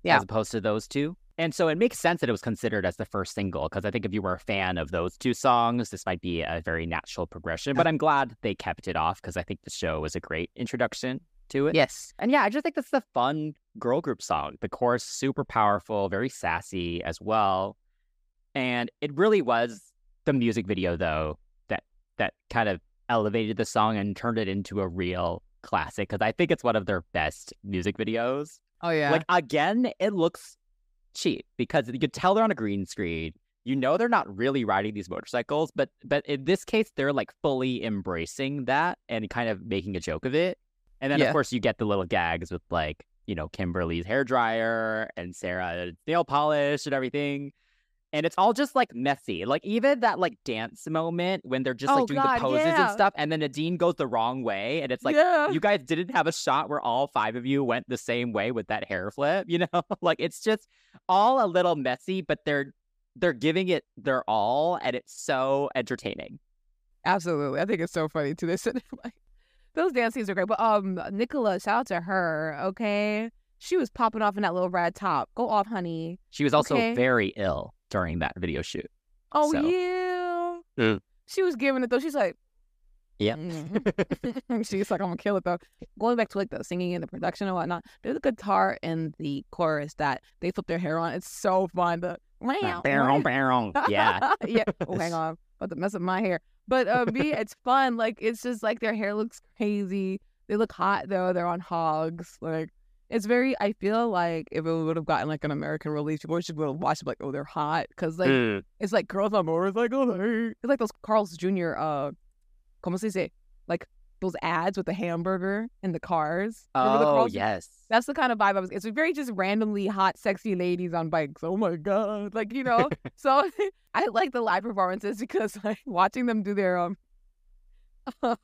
Yeah. as opposed to those two. And so it makes sense that it was considered as the first single because I think if you were a fan of those two songs, this might be a very natural progression. But I'm glad they kept it off because I think the show was a great introduction to it. yes, And yeah, I just think this is a fun girl group song. The chorus super powerful, very sassy as well. And it really was the music video though that that kind of elevated the song and turned it into a real classic because I think it's one of their best music videos. oh yeah, Like again, it looks cheap because you could tell they're on a green screen. You know they're not really riding these motorcycles, but but in this case they're like fully embracing that and kind of making a joke of it. And then Yeah. of course you get the little gags with like, you know, Kimberly's hair dryer and Sarah's nail polish and everything. and it's all just like messy. Like even that like dance moment when they're just Oh, like doing God, the poses yeah. and stuff, and then Nadine goes the wrong way, and it's like yeah. you guys didn't have a shot where all five of you went the same way with that hair flip. *laughs* You know, like it's just all a little messy, but they're they're giving it their all, and it's so entertaining. Absolutely. I think it's so funny to this. *laughs* like, those dance scenes are great. But um Nicola, shout out to her, okay? She was popping off in that little red top. Go off, honey. She was also Okay. very ill during that video shoot. Oh So. yeah. Mm. She was giving it though. She's like, Yep. *laughs* mhm. *laughs* she's like, I'm gonna kill it though. Going back to like the singing and the production and whatnot, there's a guitar in the chorus that they flip their hair on. It's so fun. The Barrel, barrel. Yeah. *laughs* yeah. *laughs* Oh, hang on. About to mess up my hair. But uh, me, it's *laughs* fun. Like it's just like their hair looks crazy. They look hot though. They're on hogs. Like it's very. I feel like if it would have gotten like an American release, people should would have watched it like, oh, they're hot because like Mm. it's like girls on motorcycles. Like, it's like those Carl's Jr. Uh, como se dice? Like those ads with the hamburger and the cars. Remember the Oh Carl's yes. That's the kind of vibe I was. It's very just randomly hot, sexy ladies on bikes. Oh my god, like you know. *laughs* so *laughs* I like the live performances because like watching them do their um *laughs* their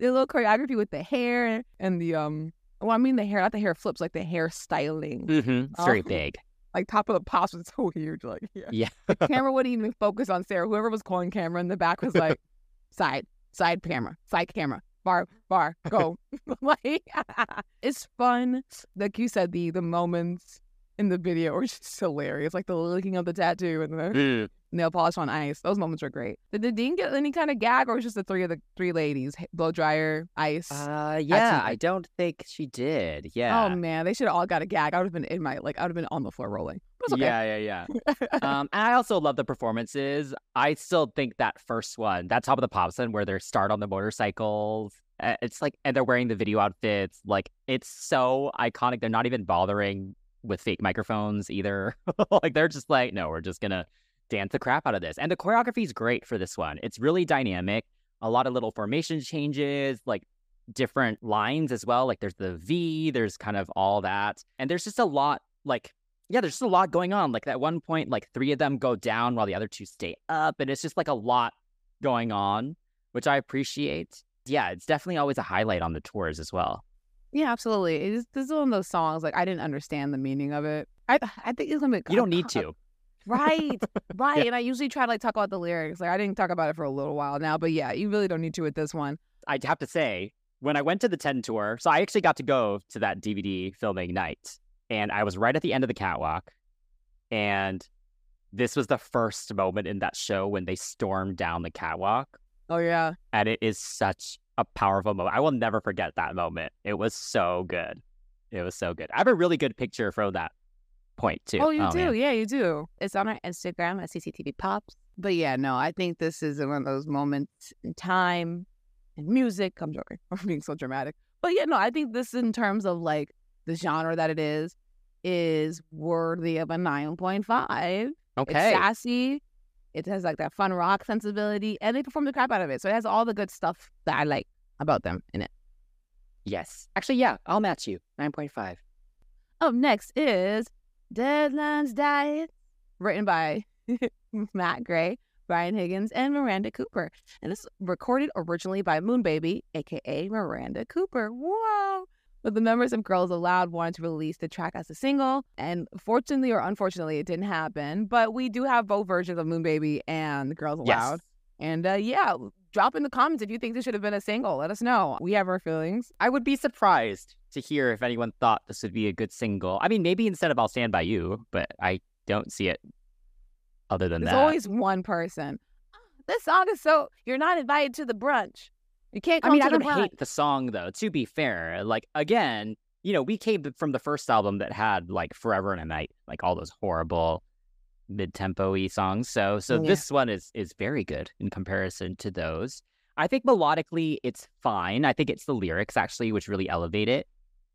little choreography with the hair and the um. Well, I mean the hair, not the hair flips, like the hair styling. Mm-hmm. It's very Oh. big. Like top of the pops was so huge. Like yeah. Yeah. the camera wouldn't even focus on Sarah. Whoever was calling camera in the back was like, side, side camera, side camera, bar, bar, *laughs* go. *laughs* like, it's fun. Like you said, the the moments in the video are just hilarious. Like the licking of the tattoo and the Mm. nail polish on ice. Those moments are great. Did Nadine get any kind of gag, or was it just the three of the three ladies, blow dryer, ice? Uh, yeah, I don't think she did. Yeah. Oh man, they should have all got a gag. I would have been in my like, I would have been on the floor rolling. Okay. Yeah, yeah, yeah. *laughs* um, and I also love the performances. I still think that first one, that top of the pops one, where they start on the motorcycles. uh, It's like, and they're wearing the video outfits. Like, it's so iconic. They're not even bothering with fake microphones either. *laughs* like, they're just like, no, we're just gonna dance the crap out of this. And the choreography is great for this one. It's really dynamic. A lot of little formation changes, like different lines as well. Like, there's the V. There's kind of all that, and there's just a lot. Like yeah, there's just a lot going on. Like at one point, like three of them go down while the other two stay up, and it's just like a lot going on, which I appreciate. Yeah, it's definitely always a highlight on the tours as well. Yeah, absolutely. It's, this is one of those songs like I didn't understand the meaning of it. I I think it's gonna be. You don't need to. *laughs* Right, *laughs* right. Yeah. And I usually try to like talk about the lyrics. Like I didn't talk about it for a little while now, but yeah, you really don't need to with this one. I'd have to say, when I went to the 10 tour, so I actually got to go to that DVD filming night, and I was right at the end of the catwalk. And this was the first moment in that show when they stormed down the catwalk. Oh yeah, and it is such a powerful moment. I will never forget that moment. It was so good. It was so good. I have a really good picture from that point too. Oh, you oh, do? man. Yeah, you do. It's on our Instagram at CCTV Pops. But yeah, no, I think this is one of those moments in time and music. I'm joking. I'm being so dramatic. But yeah, no, I think this in terms of like the genre that it is, is worthy of a 9.5. It's Okay. sassy. It has like that fun rock sensibility, and they perform the crap out of it. So it has all the good stuff that I like about them in it. Yes. Actually, yeah, I'll match you. 9.5. Up next is Deadlines Diet, written by *laughs* Matt Gray, Brian Higgins, and Miranda Cooper. And this is recorded originally by Moonbaby, aka Miranda Cooper. Whoa! But the members of Girls Aloud wanted to release the track as a single, and fortunately or unfortunately, it didn't happen. But we do have both versions of Moonbaby and Girls Aloud. Yes. And uh, yeah, drop in the comments if you think this should have been a single. Let us know. We have our feelings. I would be surprised to hear if anyone thought this would be a good single. I mean, maybe instead of I'll Stand By You, but I don't see it other than There's that. There's always one person. "Ah, This song is so you're not invited to the brunch. You can't I mean, I don't hate the song though. To be fair, like again, you know, we came from the first album that had like "Forever and a Night," like all those horrible mid-tempo-y songs. So, so Yeah. this one is is very good in comparison to those. I think melodically it's fine. I think it's the lyrics actually which really elevate it,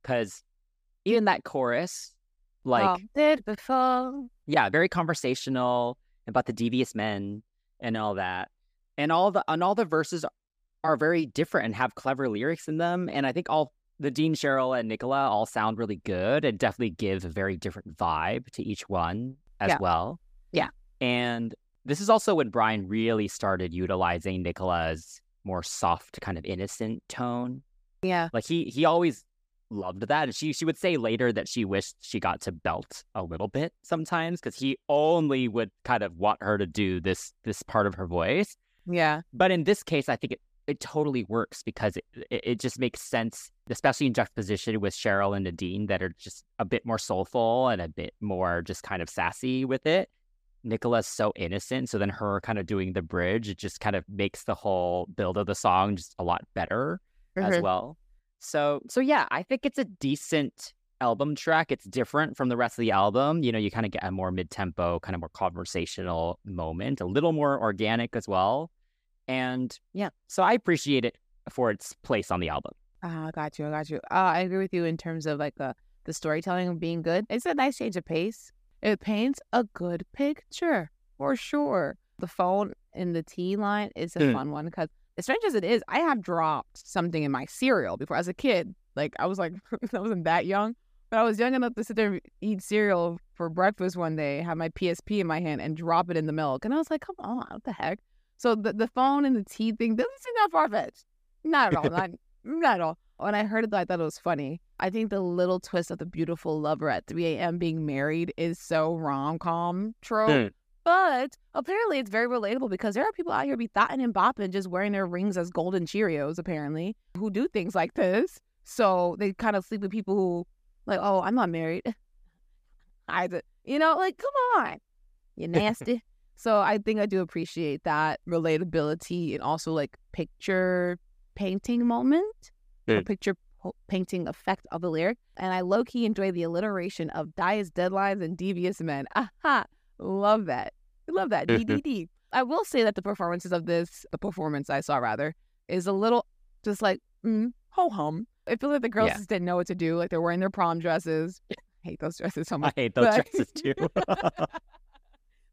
because even that chorus, like oh, did before. yeah, very conversational about the devious men and all that. And all the and all the verses are very different and have clever lyrics in them. And I think all Nadine, Cheryl, and Nicola all sound really good and definitely give a very different vibe to each one as Yeah. well. Yeah. And this is also when Brian really started utilizing Nicola's more soft, kind of innocent tone. Yeah. Like he he always loved that. And she she would say later that she wished she got to belt a little bit sometimes because he only would kind of want her to do this this part of her voice. Yeah. But in this case, I think it it totally works because it, it, just makes sense, especially in juxtaposition with Cheryl and Nadine that are just a bit more soulful and a bit more just kind of sassy with it. Nicola's so innocent, so then her kind of doing the bridge, it just kind of makes the whole build of the song just a lot better as Mhm. well. So so yeah, I think it's a decent album track. It's different from the rest of the album. You know, you kind of get a more mid-tempo, kind of more conversational moment, a little more organic as well. And yeah, so I appreciate it for its place on the album. Ah, I got you. I got you. Uh, I agree with you in terms of like the the storytelling being good. It's a nice change of pace. It paints a good picture for sure. The phone in the T line is a Mm. fun one because as strange as it is, I have dropped something in my cereal before as a kid. Like I was like *laughs* I wasn't that young, but I was young enough to sit there and eat cereal for breakfast one day, have my PSP in my hand and drop it in the milk. And I was like, come on, what the heck? So the, the phone and the tea thing doesn't seem that far fetched. Not at all. *laughs* Not, not at all. When I heard it, I thought it was funny. I think the little twist of the beautiful lover at 3 a.m. being married is so rom com trope. Mm. But apparently, it's very relatable because there are people out here be thotting and bopping just wearing their rings as golden Cheerios, apparently, who do things like this. So they kind of sleep with people who, like, oh, I'm not married. *laughs* I, you know, like, come on, you *laughs* nasty. So I think I do appreciate that relatability and also like picture painting moment, or Mm. picture po- painting effect of the lyric. And I low key enjoy the alliteration of diets, deadlines, and devious men. Aha, love that. Love that. DDD. I will say that the performances of this, the performance I saw rather, is a little just like mm, ho hum. I feel like the girls Yeah. just didn't know what to do. Like they're wearing their prom dresses. *laughs* I hate those dresses so much. I hate those But- dresses too. *laughs*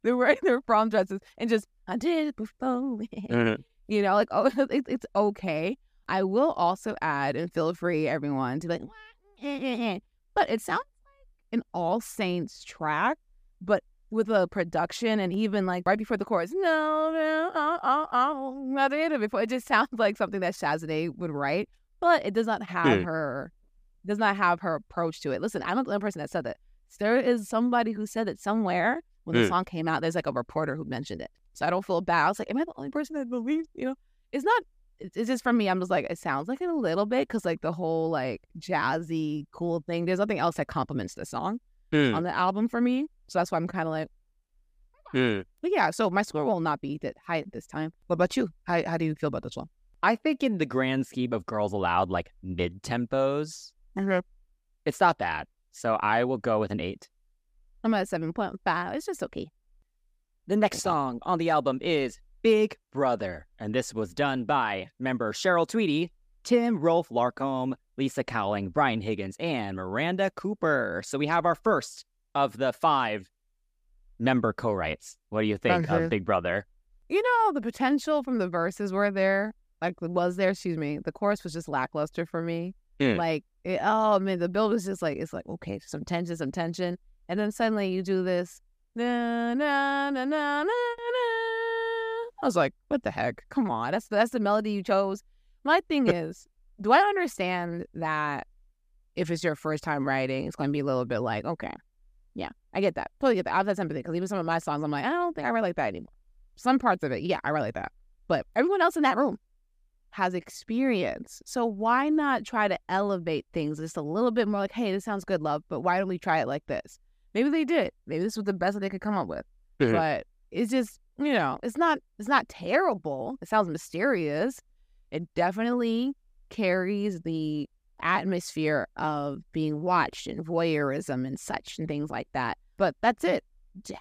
*laughs* they're wearing their prom dresses and just I did it before. Mhm. *laughs* you know, like oh, *laughs* it, it's okay. I will also add, and feel free everyone to be like, but it sounds like an All Saints track, but with a production and even like right before the chorus, no, no, oh, oh, oh, not the end of it. Before it just sounds like something that Shaznay would write, but it does not have Hmm. her, does not have her approach to it. Listen, I'm not the only person that said that. There is somebody who said it somewhere when the Hmm. song came out. There's like a reporter who mentioned it, so I don't feel bad. I was like, am I the only person that believes? You know, it's not. It's it's just for me. I'm just like, it sounds like it a little bit because like the whole like jazzy cool thing. There's nothing else that complements the song Mm, on the album for me. So that's why I'm kind of like, mm. but yeah. So my score will not be that high this time. What about you? How how do you feel about this one? I think in the grand scheme of Girls Aloud, like mid tempos, I'm it's not bad. So I will go with an eight. At seven point five. It's just okay. The next song on the album is Big Brother, and this was done by member Cheryl Tweedy, Tim Rolf Larcombe, Lisa Cowling, Brian Higgins, and Miranda Cooper. So we have our first of the five member co-writes. What do you think Okay. of Big Brother? You know, the potential from the verses were there. Like was there, excuse me. The chorus was just lackluster for me. Mm. Like it, oh man, the build was just like it's like okay, some tension, some tension, and then suddenly you do this. Na, na, na, na, na. I was like, what the heck? Come on, that's that's the melody you chose. My thing is, do I understand that if it's your first time writing, it's going to be a little bit like, okay, yeah, I get that. Totally get that. I have that sympathy because even some of my songs, I'm like, I don't think I write like that anymore. Some parts of it, yeah, I write like that. But everyone else in that room has experience. So why not try to elevate things just a little bit more like, hey, this sounds good, love, but why don't we try it like this? Maybe they did. Maybe this was the best that they could come up with. Mhm. But it's just, you know, it's not it's not terrible. It sounds mysterious. It definitely carries the atmosphere of being watched and voyeurism and such and things like that. But that's it.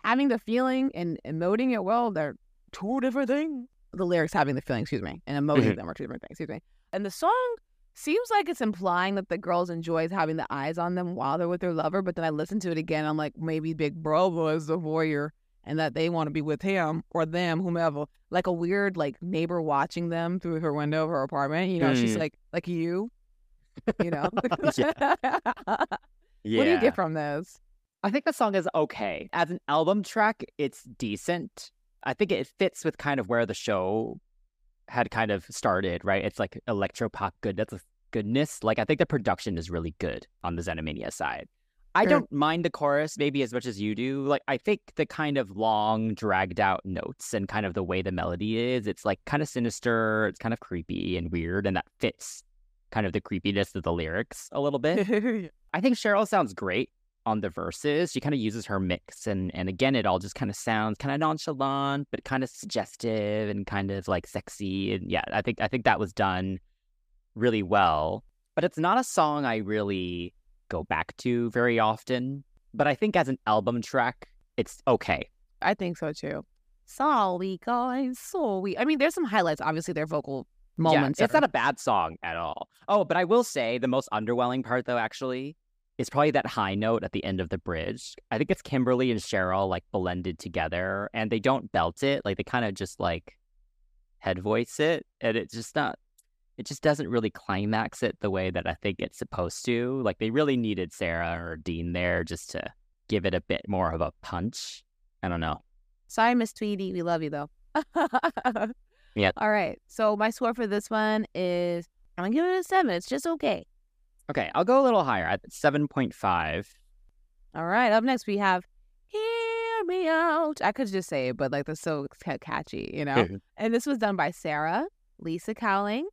Having the feeling and emoting it well, they're two different things. The lyrics having the feeling, excuse me, and emoting Mhm. them are two different things, excuse me. And the song seems like it's implying that the girls enjoys having the eyes on them while they're with their lover. But then I listen to it again, I'm like, maybe Big Brother is the voyeur and that they want to be with him or them, whomever. Like a weird like neighbor watching them through her window of her apartment. You know, she's Mm. like like you. *laughs* You know. *laughs* Yeah. *laughs* What do you get from this? I think the song is okay. As an album track, it's decent. I think it fits with kind of where the show had kind of started, right? It's like electro pop good. That's a goodness. Like I think the production is really good on the Xenomania side. I Sure. don't mind the chorus maybe as much as you do. Like I think the kind of long, dragged out notes and kind of the way the melody is, it's like kind of sinister, it's kind of creepy and weird, and that fits kind of the creepiness of the lyrics a little bit. *laughs* I think Cheryl sounds great on the verses. She kind of uses her mix and and again it all just kind of sounds kind of nonchalant but kind of suggestive and kind of like sexy and yeah, I think I think that was done really well. But it's not a song I really go back to very often, but I think as an album track it's okay. I think so too. Sorry, guys. Sorry. I mean, there's some highlights. Obviously, their vocal moments. Yeah, it's are- not a bad song at all. Oh, but I will say the most underwhelming part though actually is probably that high note at the end of the bridge. I think it's Kimberly and Cheryl like blended together and they don't belt it. Like they kind of just like head voice it and it's just not it just doesn't really climax it the way that I think it's supposed to. Like they really needed Sarah or Dean there just to give it a bit more of a punch. I don't know. Sorry, Miss Tweedy. We love you though. *laughs* Yeah. All right. So my score for this one is I'm gonna give it a seven. It's just okay. Okay, I'll go a little higher at 7.5. All right. Up next we have "Hear Me Out." I could just say it, but like that's so catchy, you know. *laughs* And this was done by Sarah, Lisa Cowling,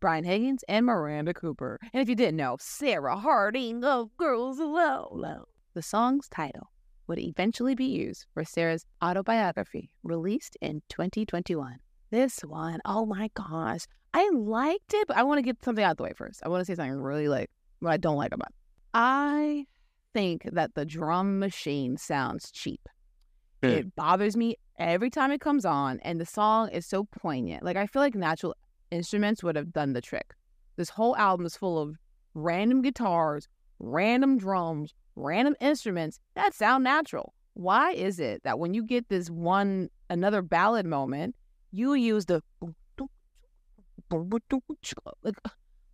Brian Higgins, and Miranda Cooper. And if you didn't know, Sarah Harding of Girls Aloud. The song's title would eventually be used for Sarah's autobiography, released in 2021. This one, oh my gosh, I liked it, but I want to get something out the way first. I want to say something really like what I don't like about it. I think that the drum machine sounds cheap. Hmm. It bothers me every time it comes on, and the song is so poignant. Like I feel like natural instruments would have done the trick. This whole album is full of random guitars, random drums, random instruments that sound natural. Why is it that when you get this one another ballad moment, you use the like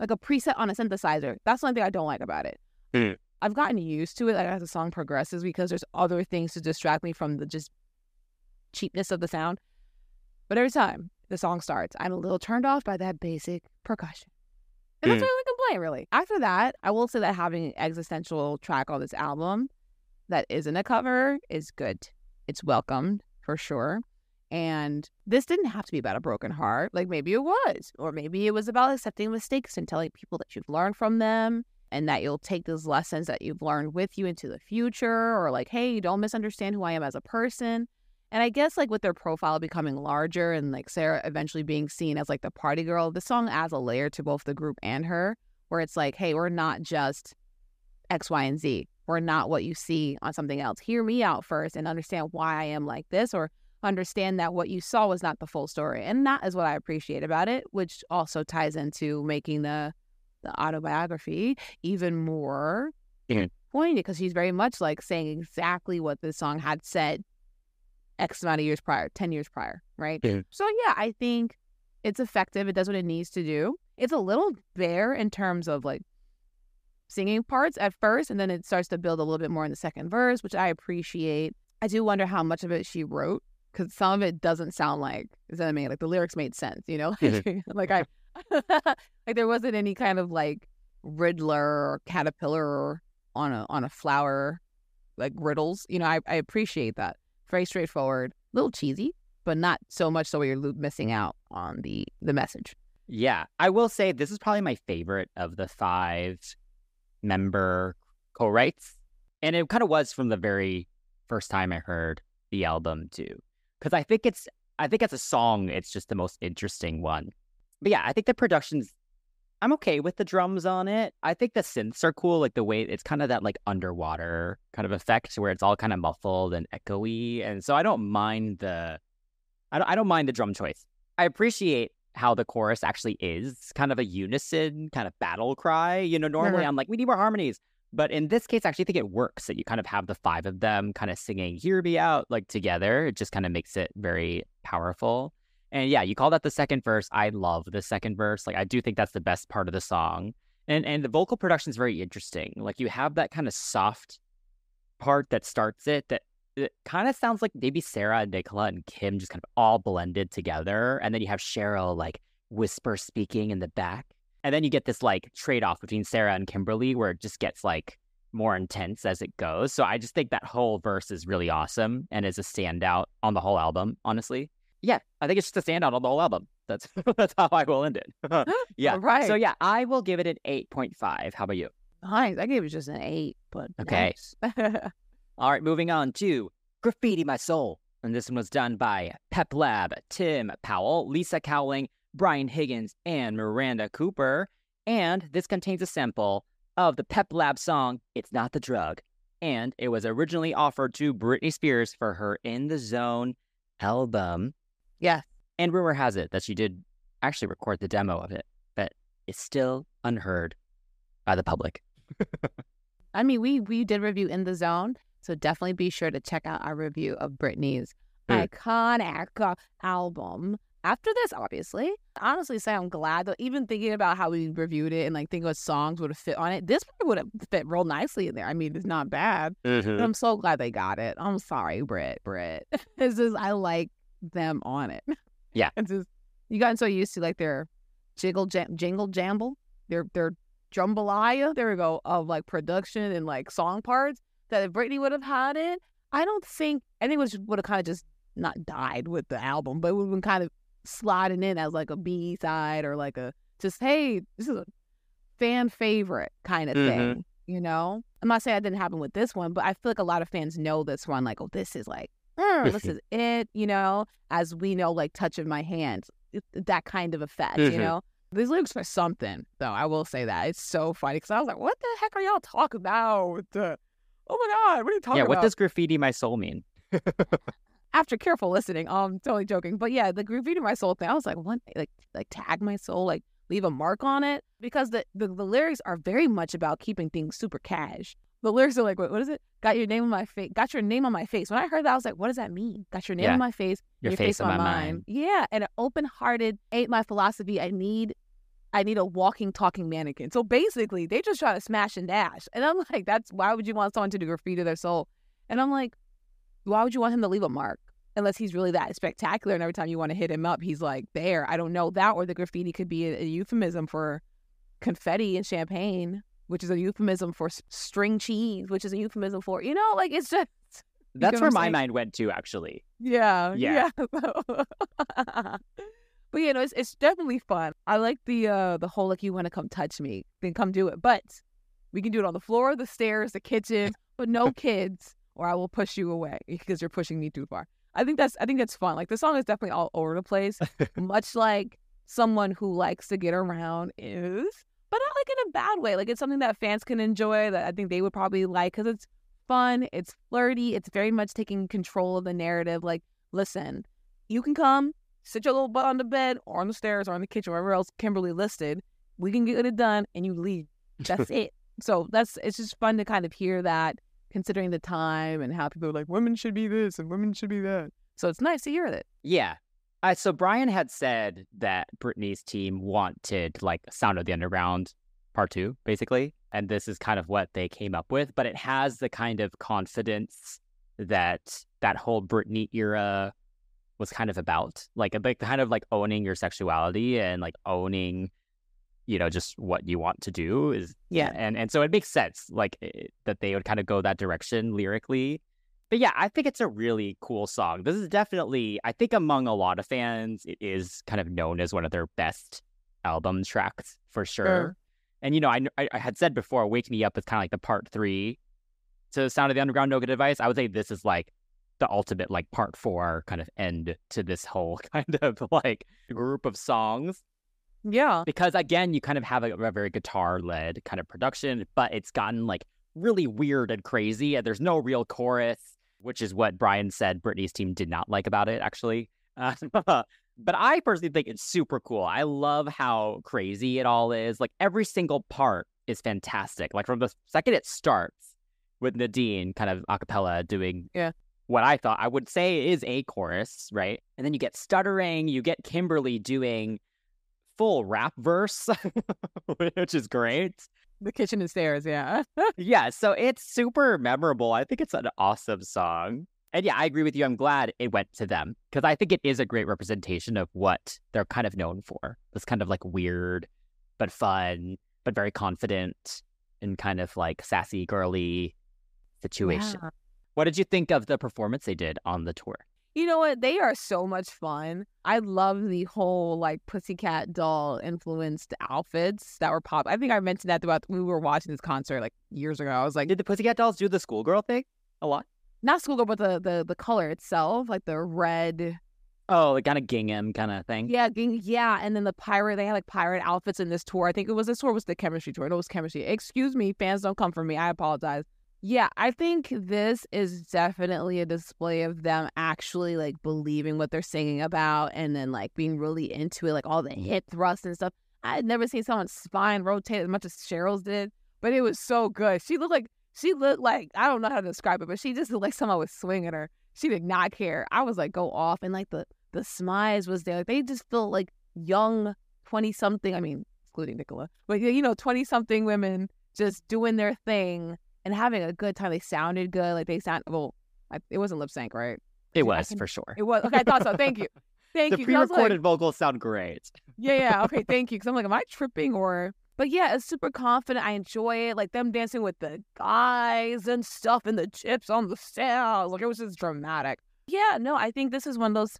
like a preset on a synthesizer? That's the only thing I don't like about it. Hmm. I've gotten used to it like as the song progresses because there's other things to distract me from the just cheapness of the sound. But every time the song starts, I'm a little turned off by that basic percussion. And that's Mm. my only complaint, really. After that, I will say that having an existential track on this album that isn't a cover is good. It's welcomed for sure. And this didn't have to be about a broken heart. Like maybe it was, or maybe it was about accepting mistakes and telling people that you've learned from them and that you'll take those lessons that you've learned with you into the future, or like, hey, don't misunderstand who I am as a person. And I guess like with their profile becoming larger and like Sarah eventually being seen as like the party girl, the song adds a layer to both the group and her, where it's like, hey, we're not just X, Y, and Z. We're not what you see on something else. Hear me out first and understand why I am like this, or understand that what you saw was not the full story. And that is what I appreciate about it, which also ties into making the the autobiography even more Mhm. poignant because she's very much like saying exactly what the song had said X amount of years prior, 10 years prior, right? Mhm. So, yeah, I think it's effective. It does what it needs to do. It's a little bare in terms of like singing parts at first, and then it starts to build a little bit more in the second verse, which I appreciate. I do wonder how much of it she wrote because some of it doesn't sound like, does that I mean like the lyrics made sense, you know? *laughs* *laughs* like I, *laughs* like there wasn't any kind of like Riddler or caterpillar on a on a flower like riddles. You know, I, I appreciate that. Very straightforward, a little cheesy, but not so much so you're missing out on the the message. Yeah, I will say this is probably my favorite of the five member co-writes, and it kind of was from the very first time I heard the album too, because I think it's I think as a song it's just the most interesting one. But yeah, I think the production's I'm okay with the drums on it. I think the synths are cool, like the way it's kind of that like underwater kind of effect where it's all kind of muffled and echoey, and so I don't mind the I don't I don't mind the drum choice. I appreciate how the chorus actually is kind of a unison kind of battle cry. You know, normally Mhm. I'm like, we need more harmonies. But in this case, I actually think it works that you kind of have the five of them kind of singing Hear Me Out like together. It just kind of makes it very powerful. And yeah, you call that the second verse. I love the second verse. Like I do think that's the best part of the song. And and the vocal production is very interesting. Like you have that kind of soft part that starts it that it kind of sounds like maybe Sarah and Nicola and Kim just kind of all blended together. And then you have Cheryl like whisper speaking in the back. And then you get this like trade off between Sarah and Kimberly where it just gets like more intense as it goes. So I just think that whole verse is really awesome and is a standout on the whole album, honestly. Yeah, I think it's just a standout on the whole album. That's *laughs* that's how I will end it. *laughs* *laughs* yeah. Right. So yeah, I will give it an 8.5. How about you? Nice. I gave it just an eight, but Okay. nice. All right, moving on to Graffiti My Soul. And this one was done by Pep Lab, Tim Powell, Lisa Cowling, Brian Higgins, and Miranda Cooper. And this contains a sample of the Pep Lab song, It's Not the Drug. And it was originally offered to Britney Spears for her In the Zone album. Yes. And rumor has it that she did actually record the demo of it, but it's still unheard by the public. *laughs* I mean, we we did review in the zone, so definitely be sure to check out our review of Britney's Mm. iconic uh, album. After this, obviously, honestly, say I'm glad that even thinking about how we reviewed it and like thinking what songs would have fit on it, this probably would have fit real nicely in there. I mean, it's not bad. But I'm so glad they got it. I'm sorry, Brit, Brit. *laughs* this is I like them on it. Yeah. *laughs* It's just you gotten so used to like their jiggle jam, jingle jamble, their their jambalaya, there we go, of like production and like song parts that if Britney would have had it, I don't think I think it would have kind of just not died with the album, but it would have been kind of sliding in as like a B side or like a just hey, this is a fan favorite kind of Mhm. thing. You know, I'm not saying that didn't happen with this one, but I feel like a lot of fans know this one. Like, oh, this is like, mm, this is it. You know, as we know, like touch of my hands, it- that kind of effect. You Mhm. know, these lyrics are something, though. I will say that it's so funny because I was like, what the heck are y'all talking about? Uh, oh my god, what are you talking yeah, about? what does Graffiti My Soul mean? *laughs* after careful listening, I'm um, totally joking, but yeah, the graffiti my soul thing, I was like, what, like, like tag my soul, like leave a mark on it, because the the, the lyrics are very much about keeping things super cash. The lyrics are like, what, what is it? Got your name on my face. Got your name on my face. When I heard that, I was like, what does that mean? Got your name Yeah. on my face. Your, face, on my mind. Yeah, and an open-hearted ain't my philosophy. I need, I need a walking, talking mannequin. So basically, they just try to smash and dash, and I'm *laughs* like, that's why would you want someone to do graffiti to their soul? And I'm like, why would you want him to leave a mark? Unless he's really that spectacular, and every time you want to hit him up, he's like there. I don't know that, or the graffiti could be a, a euphemism for confetti and champagne, which is a euphemism for string cheese, which is a euphemism for you know, like it's just *laughs* That's where my saying? mind went to, actually. yeah, *laughs* Yeah. yeah. *laughs* but you know, it's it's definitely fun. I like the uh the whole like you want to come touch me, then come do it. But we can do it on the floor, the stairs, the kitchen, but no kids, or I will push you away because you're pushing me too far. I think that's I think that's fun. Like the song is definitely all over the place, much like someone who likes to get around is, but not like in a bad way. Like it's something that fans can enjoy that I think they would probably like because it's fun, it's flirty, it's very much taking control of the narrative. Like, listen, you can come, sit your little butt on the bed or on the stairs or in the kitchen, wherever else Kimberly listed. We can get it done and you leave. That's *laughs* it. So that's it's just fun to kind of hear that, considering the time and how people are like, women should be this and women should be that. So it's nice to hear that. Yeah. Uh, so Brian had said that Britney's team wanted like Sound of the Underground part two, basically. And this is kind of what they came up with, but it has the kind of confidence that that whole Britney era was kind of about. Like, a like kind of like owning your sexuality and like owning, you know, just what you want to do is Yeah. and and so it makes sense like eh, that they would kind of go that direction lyrically but yeah i think it's a really cool song. This is definitely i think among a lot of fans it is kind of known as one of their best album tracks for sure. and you know I, I i had said before wake me up is kind of like the part three to sound of the underground no good advice. I would say this is like the ultimate like part four kind of end to this whole *laughs* kind of like group of songs. Yeah. because again, you kind of have a, a very guitar led kind of production, but it's gotten like really weird and crazy, and there's no real chorus, which is what Brian said Britney's team did not like about it, actually. Uh, *laughs* but I personally think it's super cool. I love how crazy it all is. Like every single part is fantastic. Like from the second it starts with Nadine kind of a cappella doing Yeah. what I thought I would say is a chorus, right? And then you get stuttering, you get Kimberly doing full rap verse, *laughs* which is great. The kitchen and stairs, yeah. *laughs* yeah, so it's super memorable. I think it's an awesome song. And yeah, I agree with you. I'm glad it went to them because I think it is a great representation of what they're kind of known for. This kind of like weird, but fun, but very confident and kind of like sassy, girly situation. Yeah. What did you think of the performance they did on the tour? You know what? They are so much fun. I love the whole like pussycat doll influenced outfits that were pop. I think I mentioned that throughout when we were watching this concert like years ago. I was like, Did the Pussycat Dolls do the schoolgirl thing a lot? not schoolgirl, but the the the color itself, like the red. Oh, like kind of gingham kind of thing. Yeah, ging- yeah, and then the pirate. They had like pirate outfits in this tour. I think it was this tour was the chemistry tour. No, it was chemistry. Excuse me, fans, don't come for me. I apologize. Yeah, I think this is definitely a display of them actually like believing what they're singing about and then like being really into it, like all the mm-hmm. hip thrusts and stuff. I had never seen someone's spine rotate as much as Cheryl's did, but it was so good. She looked like she looked like I don't know how to describe it, but she just looked like someone was swinging her. She did not care. I was like, go off, and like the the smize was there. Like, they just felt like young twenty something. I mean, excluding Nicola, but you know, twenty something women just doing their thing and having a good time. They sounded good. Like they sound well. I, it wasn't lip sync, right? It was can- for sure. It was okay. I thought so. Thank you. *laughs* Thank the you. was pre-recorded vocals sound great. *laughs* yeah, yeah. Okay, thank you. Because I'm like, am I tripping or? But yeah, it's super confident. I enjoy it. Like them dancing with the guys and stuff and the chips on the stage. Like it was just dramatic. Yeah, no, I think this is one of those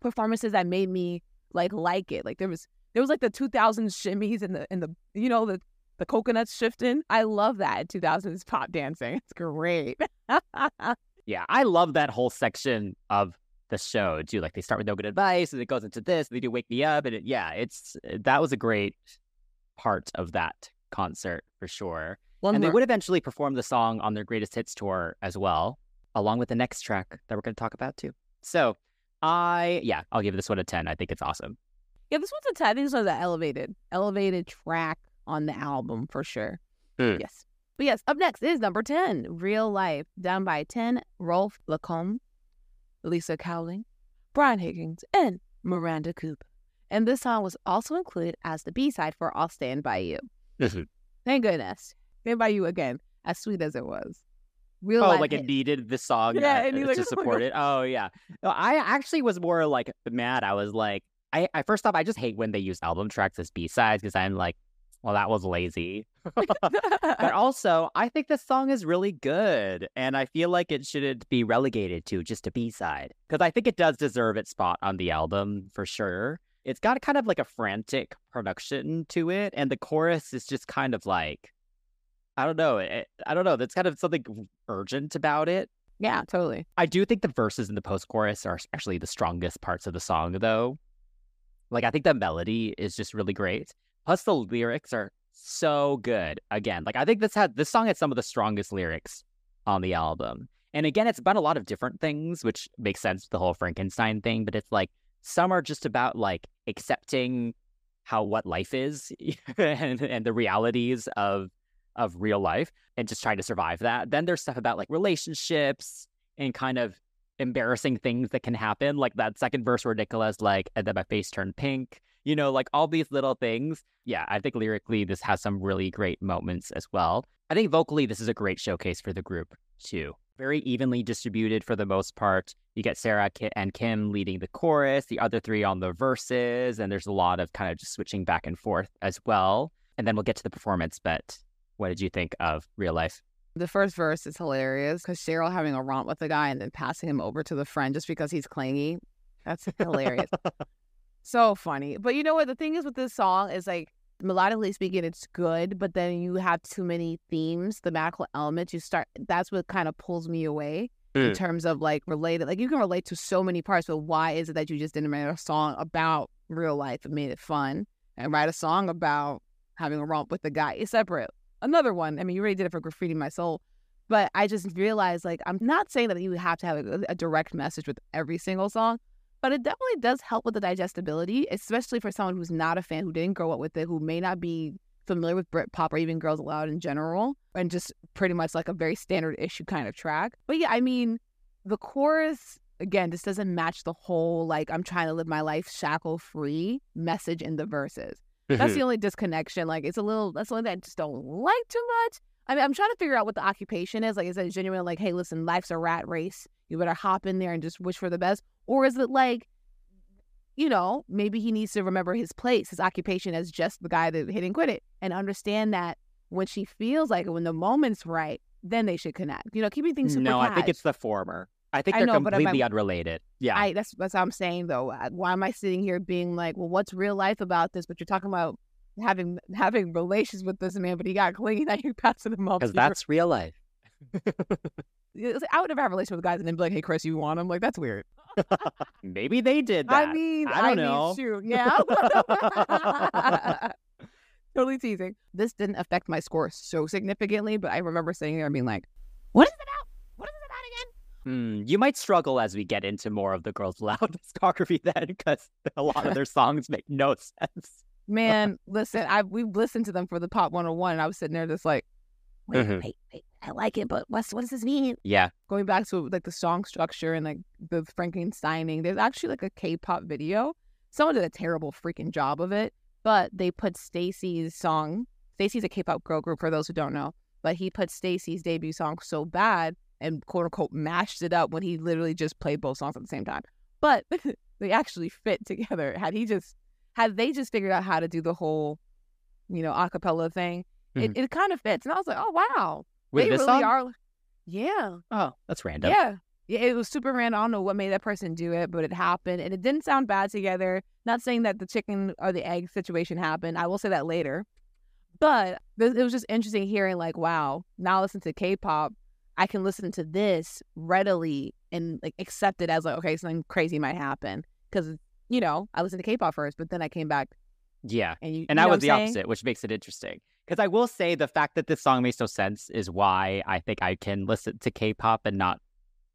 performances that made me like like it. Like there was there was like the 2000s shimmies and the and the you know the the coconuts shifting. I love that 2000s pop dancing. It's great. *laughs* Yeah, I love that whole section of the show too. Like they start with no good advice, and it goes into this. And they do wake me up, and it, yeah, it's eh, that was a great part of that concert for sure. One and they would eventually perform the song on their greatest hits tour as well, along with the next track that we're going to talk about too. So, I yeah, I'll give this one a ten. I think it's awesome. Yeah, this one's a t- I think this one's an elevated, elevated track on the album for sure. Hmm. Yes. But yes, up next is number 10, Real Life, down by 10, Rolf Larcombe, Lisa Cowling, Brian Higgins, and Miranda Cooper. And this song was also included as the B-side for I'll Stand By You. Thank goodness. Stand By You again, as sweet as it was. Real Oh, like it needed the song Yeah, uh, like, to *laughs* "Oh support God." it. Oh yeah, no, I actually was more like mad. I was like, I, I first off, I just hate when they use album tracks as B sides because I'm like, well, that was lazy. *laughs* but *laughs* also, I think this song is really good, and I feel like it shouldn't be relegated to just a B side because I think it does deserve its spot on the album for sure. It's got kind of like a frantic production to it, and the chorus is just kind of like, I don't know, it, I don't know. There's kind of something urgent about it. yeah, totally. I do think the verses and the post chorus are actually the strongest parts of the song, though. Like, I think the melody is just really great. Plus, the lyrics are so good. Again, like I think this had this song had some of the strongest lyrics on the album. And again, it's about a lot of different things, which makes sense the whole Frankenstein thing. But it's like some are just about like accepting how what life is *laughs* and and the realities of of real life and just trying to survive that. Then there's stuff about like relationships and kind of embarrassing things that can happen, like that second verse where Nicola's like, and then my face turned pink. You know, like all these little things. Yeah, I think lyrically this has some really great moments as well. I think vocally this is a great showcase for the group too. Very evenly distributed for the most part. You get Sarah and Kim leading the chorus, the other three on the verses, and there's a lot of kind of just switching back and forth as well. And then we'll get to the performance. But what did you think of real life? The first verse is hilarious because Cheryl having a romp with the guy and then passing him over to the friend just because he's clingy. That's hilarious. *laughs* so funny. But you know what? The thing is with this song is like melodically speaking, it's good, but then you have too many themes, thematical elements. You start that's what kind of pulls me away in Mm. terms of like related. Like you can relate to so many parts, but why is it that you just didn't write a song about real life and made it fun and write a song about having a romp with the guy? It's separate. Another one. I mean, you already did it for graffiti my soul. But I just realized, like, I'm not saying that you have to have a, a direct message with every single song, but it definitely does help with the digestibility, especially for someone who's not a fan, who didn't grow up with it, who may not be familiar with Britpop or even Girls Aloud in general, and just pretty much like a very standard issue kind of track. But yeah, I mean, the chorus again just doesn't match the whole like I'm trying to live my life shackle free message in the verses. That's Mhm. the only disconnection. Like it's a little. That's the only thing I just don't like too much. I mean, I'm trying to figure out what the occupation is. Like, is it genuine? Like, hey, listen, life's a rat race. You better hop in there and just wish for the best, or is it like, you know, maybe he needs to remember his place, his occupation as just the guy that hit and quit it, and understand that when she feels like it, when the moment's right, then they should connect. You know, keeping things super no, I think it's the former. I think I they're know, but I- completely unrelated. Yeah. I that's that's what I'm saying though. Why am I sitting here being like, well, what's real life about this? But you're talking about having having relations with this man, but he got clean. *laughs* Now you're passing him off. Because that's real life. *laughs* I would never have a relationship with guys and then be like, hey, Chris, you want them? Like that's weird. *laughs* Maybe they did that. I mean, I don't mean, know. shoot, yeah. *laughs* *laughs* totally teasing. This didn't affect my score so significantly, but I remember sitting there and being like, what is it about? What is it about again? Hmm, you might struggle as we get into more of the Girls Aloud discography then, because a lot of their songs make no sense. Man, listen, I we've listened to them for the Pop 101, and I was sitting there just like, wait, Mhm. wait, wait, I like it, but what's what does this mean? Yeah. Going back to like the song structure and like the Frankensteining, there's actually like a K-pop video. Someone did a terrible freaking job of it, but they put STAYC's song. STAYC's a K-pop girl group for those who don't know, but he put STAYC's debut song so bad and quote unquote mashed it up when he literally just played both songs at the same time. But *laughs* they actually fit together. Had he just had they just figured out how to do the whole, you know, acapella thing, it, mm-hmm. it kind of fits. And I was like, oh wow, Wait, they really song? are. Yeah, Oh, that's random. yeah, yeah. It was super random. I don't know what made that person do it, but it happened, and it didn't sound bad together. Not saying that the chicken or the egg situation happened. I will say that later. But it was just interesting hearing, like, wow, now I listen to K-pop, I can listen to this readily and like accept it as like, okay, something crazy might happen because you know I listened to K-pop first, but then I came back Yeah. and you And you I was the saying? opposite, which makes it interesting. Because I will say the fact that this song makes no sense is why I think I can listen to K-pop and not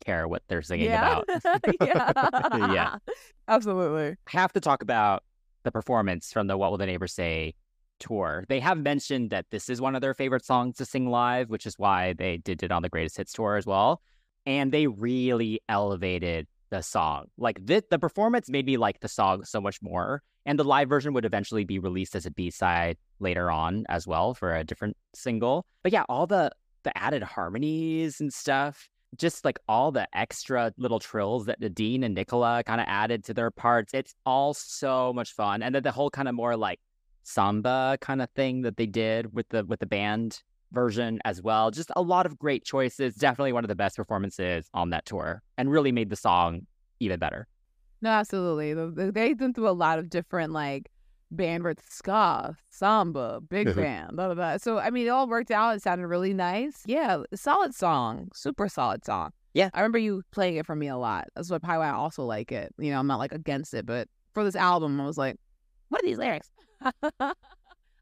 care what they're singing yeah. about. *laughs* yeah, Yeah. *laughs* absolutely. have to talk about the performance from the What Will the Neighbors Say tour. They have mentioned that this is one of their favorite songs to sing live, which is why they did it on the Greatest Hits tour as well. And they really elevated the song. Like the, the performance made me like the song so much more. And the live version would eventually be released as a B side later on as well for a different single. But yeah, all the the added harmonies and stuff just like all the extra little trills that Nadine and Nicola kind of added to their parts. It's all so much fun. And then the whole kind of more like samba kind of thing that they did with the with the band version as well. Just a lot of great choices. Definitely one of the best performances on that tour and really made the song even better. No, absolutely. The- the- They've been through a lot of different like band with ska, samba, big Mhm. band, blah, blah, blah. So I mean, it all worked out. It sounded really nice. Yeah, solid song, super solid song. Yeah. I remember you playing it for me a lot. That's what probably why I also like it. You know, I'm not like against it, but for this album, I was like, what are these lyrics? *laughs*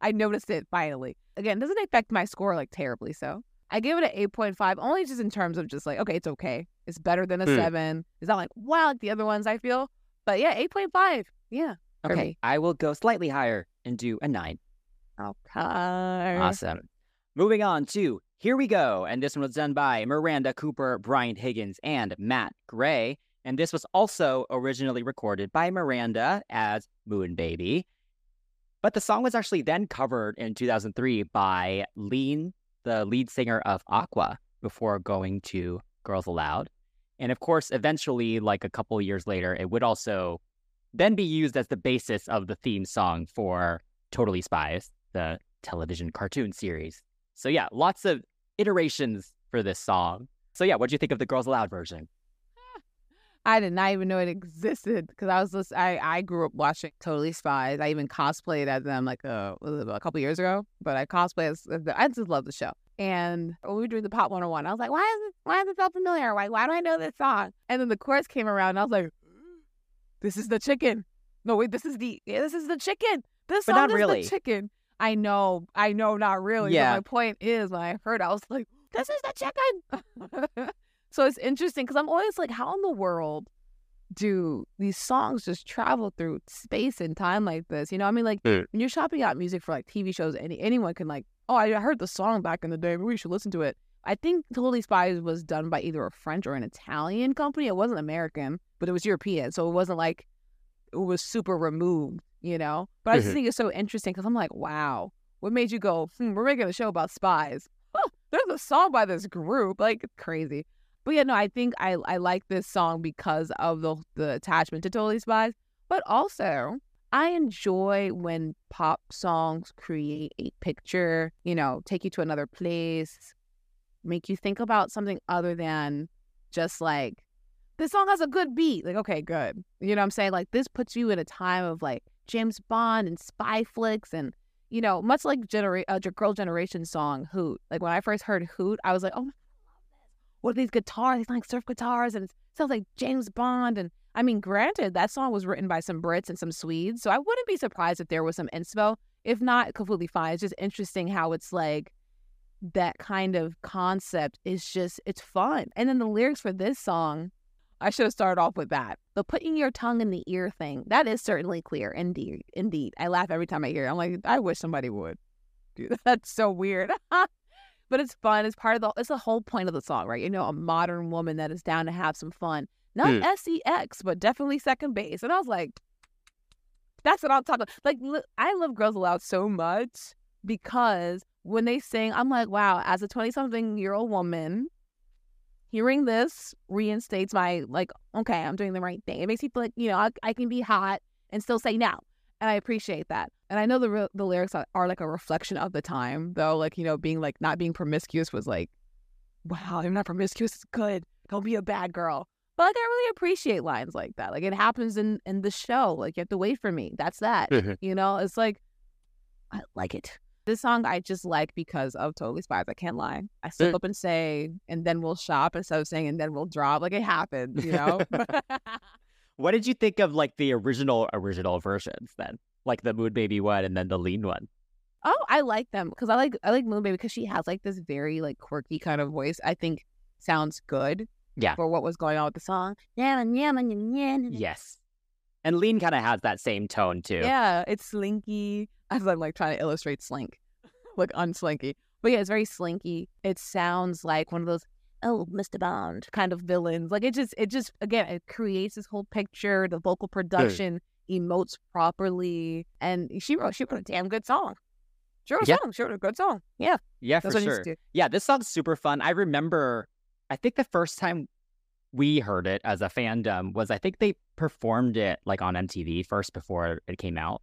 I noticed it finally. Again, doesn't affect my score like terribly. So I give it an 8.5, only just in terms of just like, okay, it's okay. It's better than a Hmm. seven. It's not like, wow, like the other ones I feel. But yeah, 8.5. Yeah. Okay. I will go slightly higher and do a nine. Okay. Awesome. Moving on to Here We Go. And this one was done by Miranda Cooper, Brian Higgins, and Matt Gray. And this was also originally recorded by Miranda as Moonbaby. But the song was actually then covered in 2003 by Lene, the lead singer of Aqua, before going to Girls Aloud. And of course, eventually, like a couple years later, it would also then be used as the basis of the theme song for Totally Spies, the television cartoon series. So yeah, lots of iterations for this song. So yeah, what do you think of the Girls Aloud version? I did not even know it existed because I was just, I, I grew up watching Totally Spies. I even cosplayed as them like uh, a, was it a couple years ago, but I cosplayed as, as the, I just love the show. And when we were doing the Pop 101, I was like, why is it, why is it so familiar? Why, why do I know this song? And then the chorus came around and I was like, *gasps* this is the chicken. No, wait, this is the, yeah, this is the chicken. This But song is really. the chicken. I know, I know, not really. Yeah. But my point is, when I heard, it, I was like, this is the chicken. *laughs* so it's interesting because I'm always like, how in the world do these songs just travel through space and time like this? You know, I mean, like Mm. when you're shopping out music for like TV shows, any anyone can like, oh, I heard the song back in the day. Maybe we should listen to it. I think Totally Spies was done by either a French or an Italian company. It wasn't American, but it was European, so it wasn't like it was super removed, you know. But I just Mhm. think it's so interesting because I'm like, wow, what made you go? Hmm, we're making a show about spies. Huh, there's a song by this group, like crazy. But yeah, no, I think I I like this song because of the the attachment to Totally Spies, but also I enjoy when pop songs create a picture, you know, take you to another place, make you think about something other than just like this song has a good beat. Like, okay, good. You know what I'm saying? Like this puts you in a time of like James Bond and spy flicks and you know, much like genera- uh, Girl Generation song Hoot. Like when I first heard Hoot, I was like, oh my are these guitars? These like surf guitars, and it sounds like James Bond. And I mean, granted, that song was written by some Brits and some Swedes, so I wouldn't be surprised if there was some inspo. If not, completely fine. It's just interesting how it's like that kind of concept is just it's fun. And then the lyrics for this song, I should have started off with that. The putting your tongue in the ear thing, that is certainly clear. Indeed, indeed. I laugh every time I hear it. I'm like, I wish somebody would. Dude, *laughs* that's so weird. *laughs* but it's fun. It's part of the. It's the whole point of the song, right? You know, a modern woman that is down to have some fun. Not Hmm. sex, but definitely second base. And I was like, that's what I'm talking. About. Like, li- I love Girls Aloud so much because when they sing, I'm like, wow. As a 20 something year old woman, hearing this reinstates my like, okay, I'm doing the right thing. It makes me feel like you know I, I can be hot and still say no, and I appreciate that. And I know the re- the lyrics are, are like a reflection of the time, though. Like you know, being like not being promiscuous was like, wow, I'm not promiscuous. It's good. Don't be a bad girl. But like, I really appreciate lines like that. Like it happens in in the show. Like you have to wait for me. That's that. You know, it's like I like it. This song I just like because of Totally Spies. I can't lie. I slip Mm. up and say, and then we'll shop instead of saying, and then we'll drop. Like it happens, you know. *laughs* *laughs* what did you think of like the original original versions then? Like the Moonbaby one and then the Lene one. oh, I like them because I like I like Moonbaby because she has like this very like quirky kind of voice. I think sounds good Yeah. for what was going on with the song. Yeah, yeah, yeah. Yes. And Lene kind of has that same tone too. Yeah, it's slinky. As I'm like trying to illustrate slink, *laughs* like unslinky. But yeah, it's very slinky. It sounds like one of those oh Mr. Bond kind of villains. Like it just it just again it creates this whole picture. The vocal production emotes properly, and she wrote she wrote a damn good song. She wrote a Yeah. song. She wrote a good song. Yeah, Yeah, that's for sure. Yeah, this song's super fun. I remember, I think the first time we heard it as a fandom was I think they performed it like on MTV first before it came out.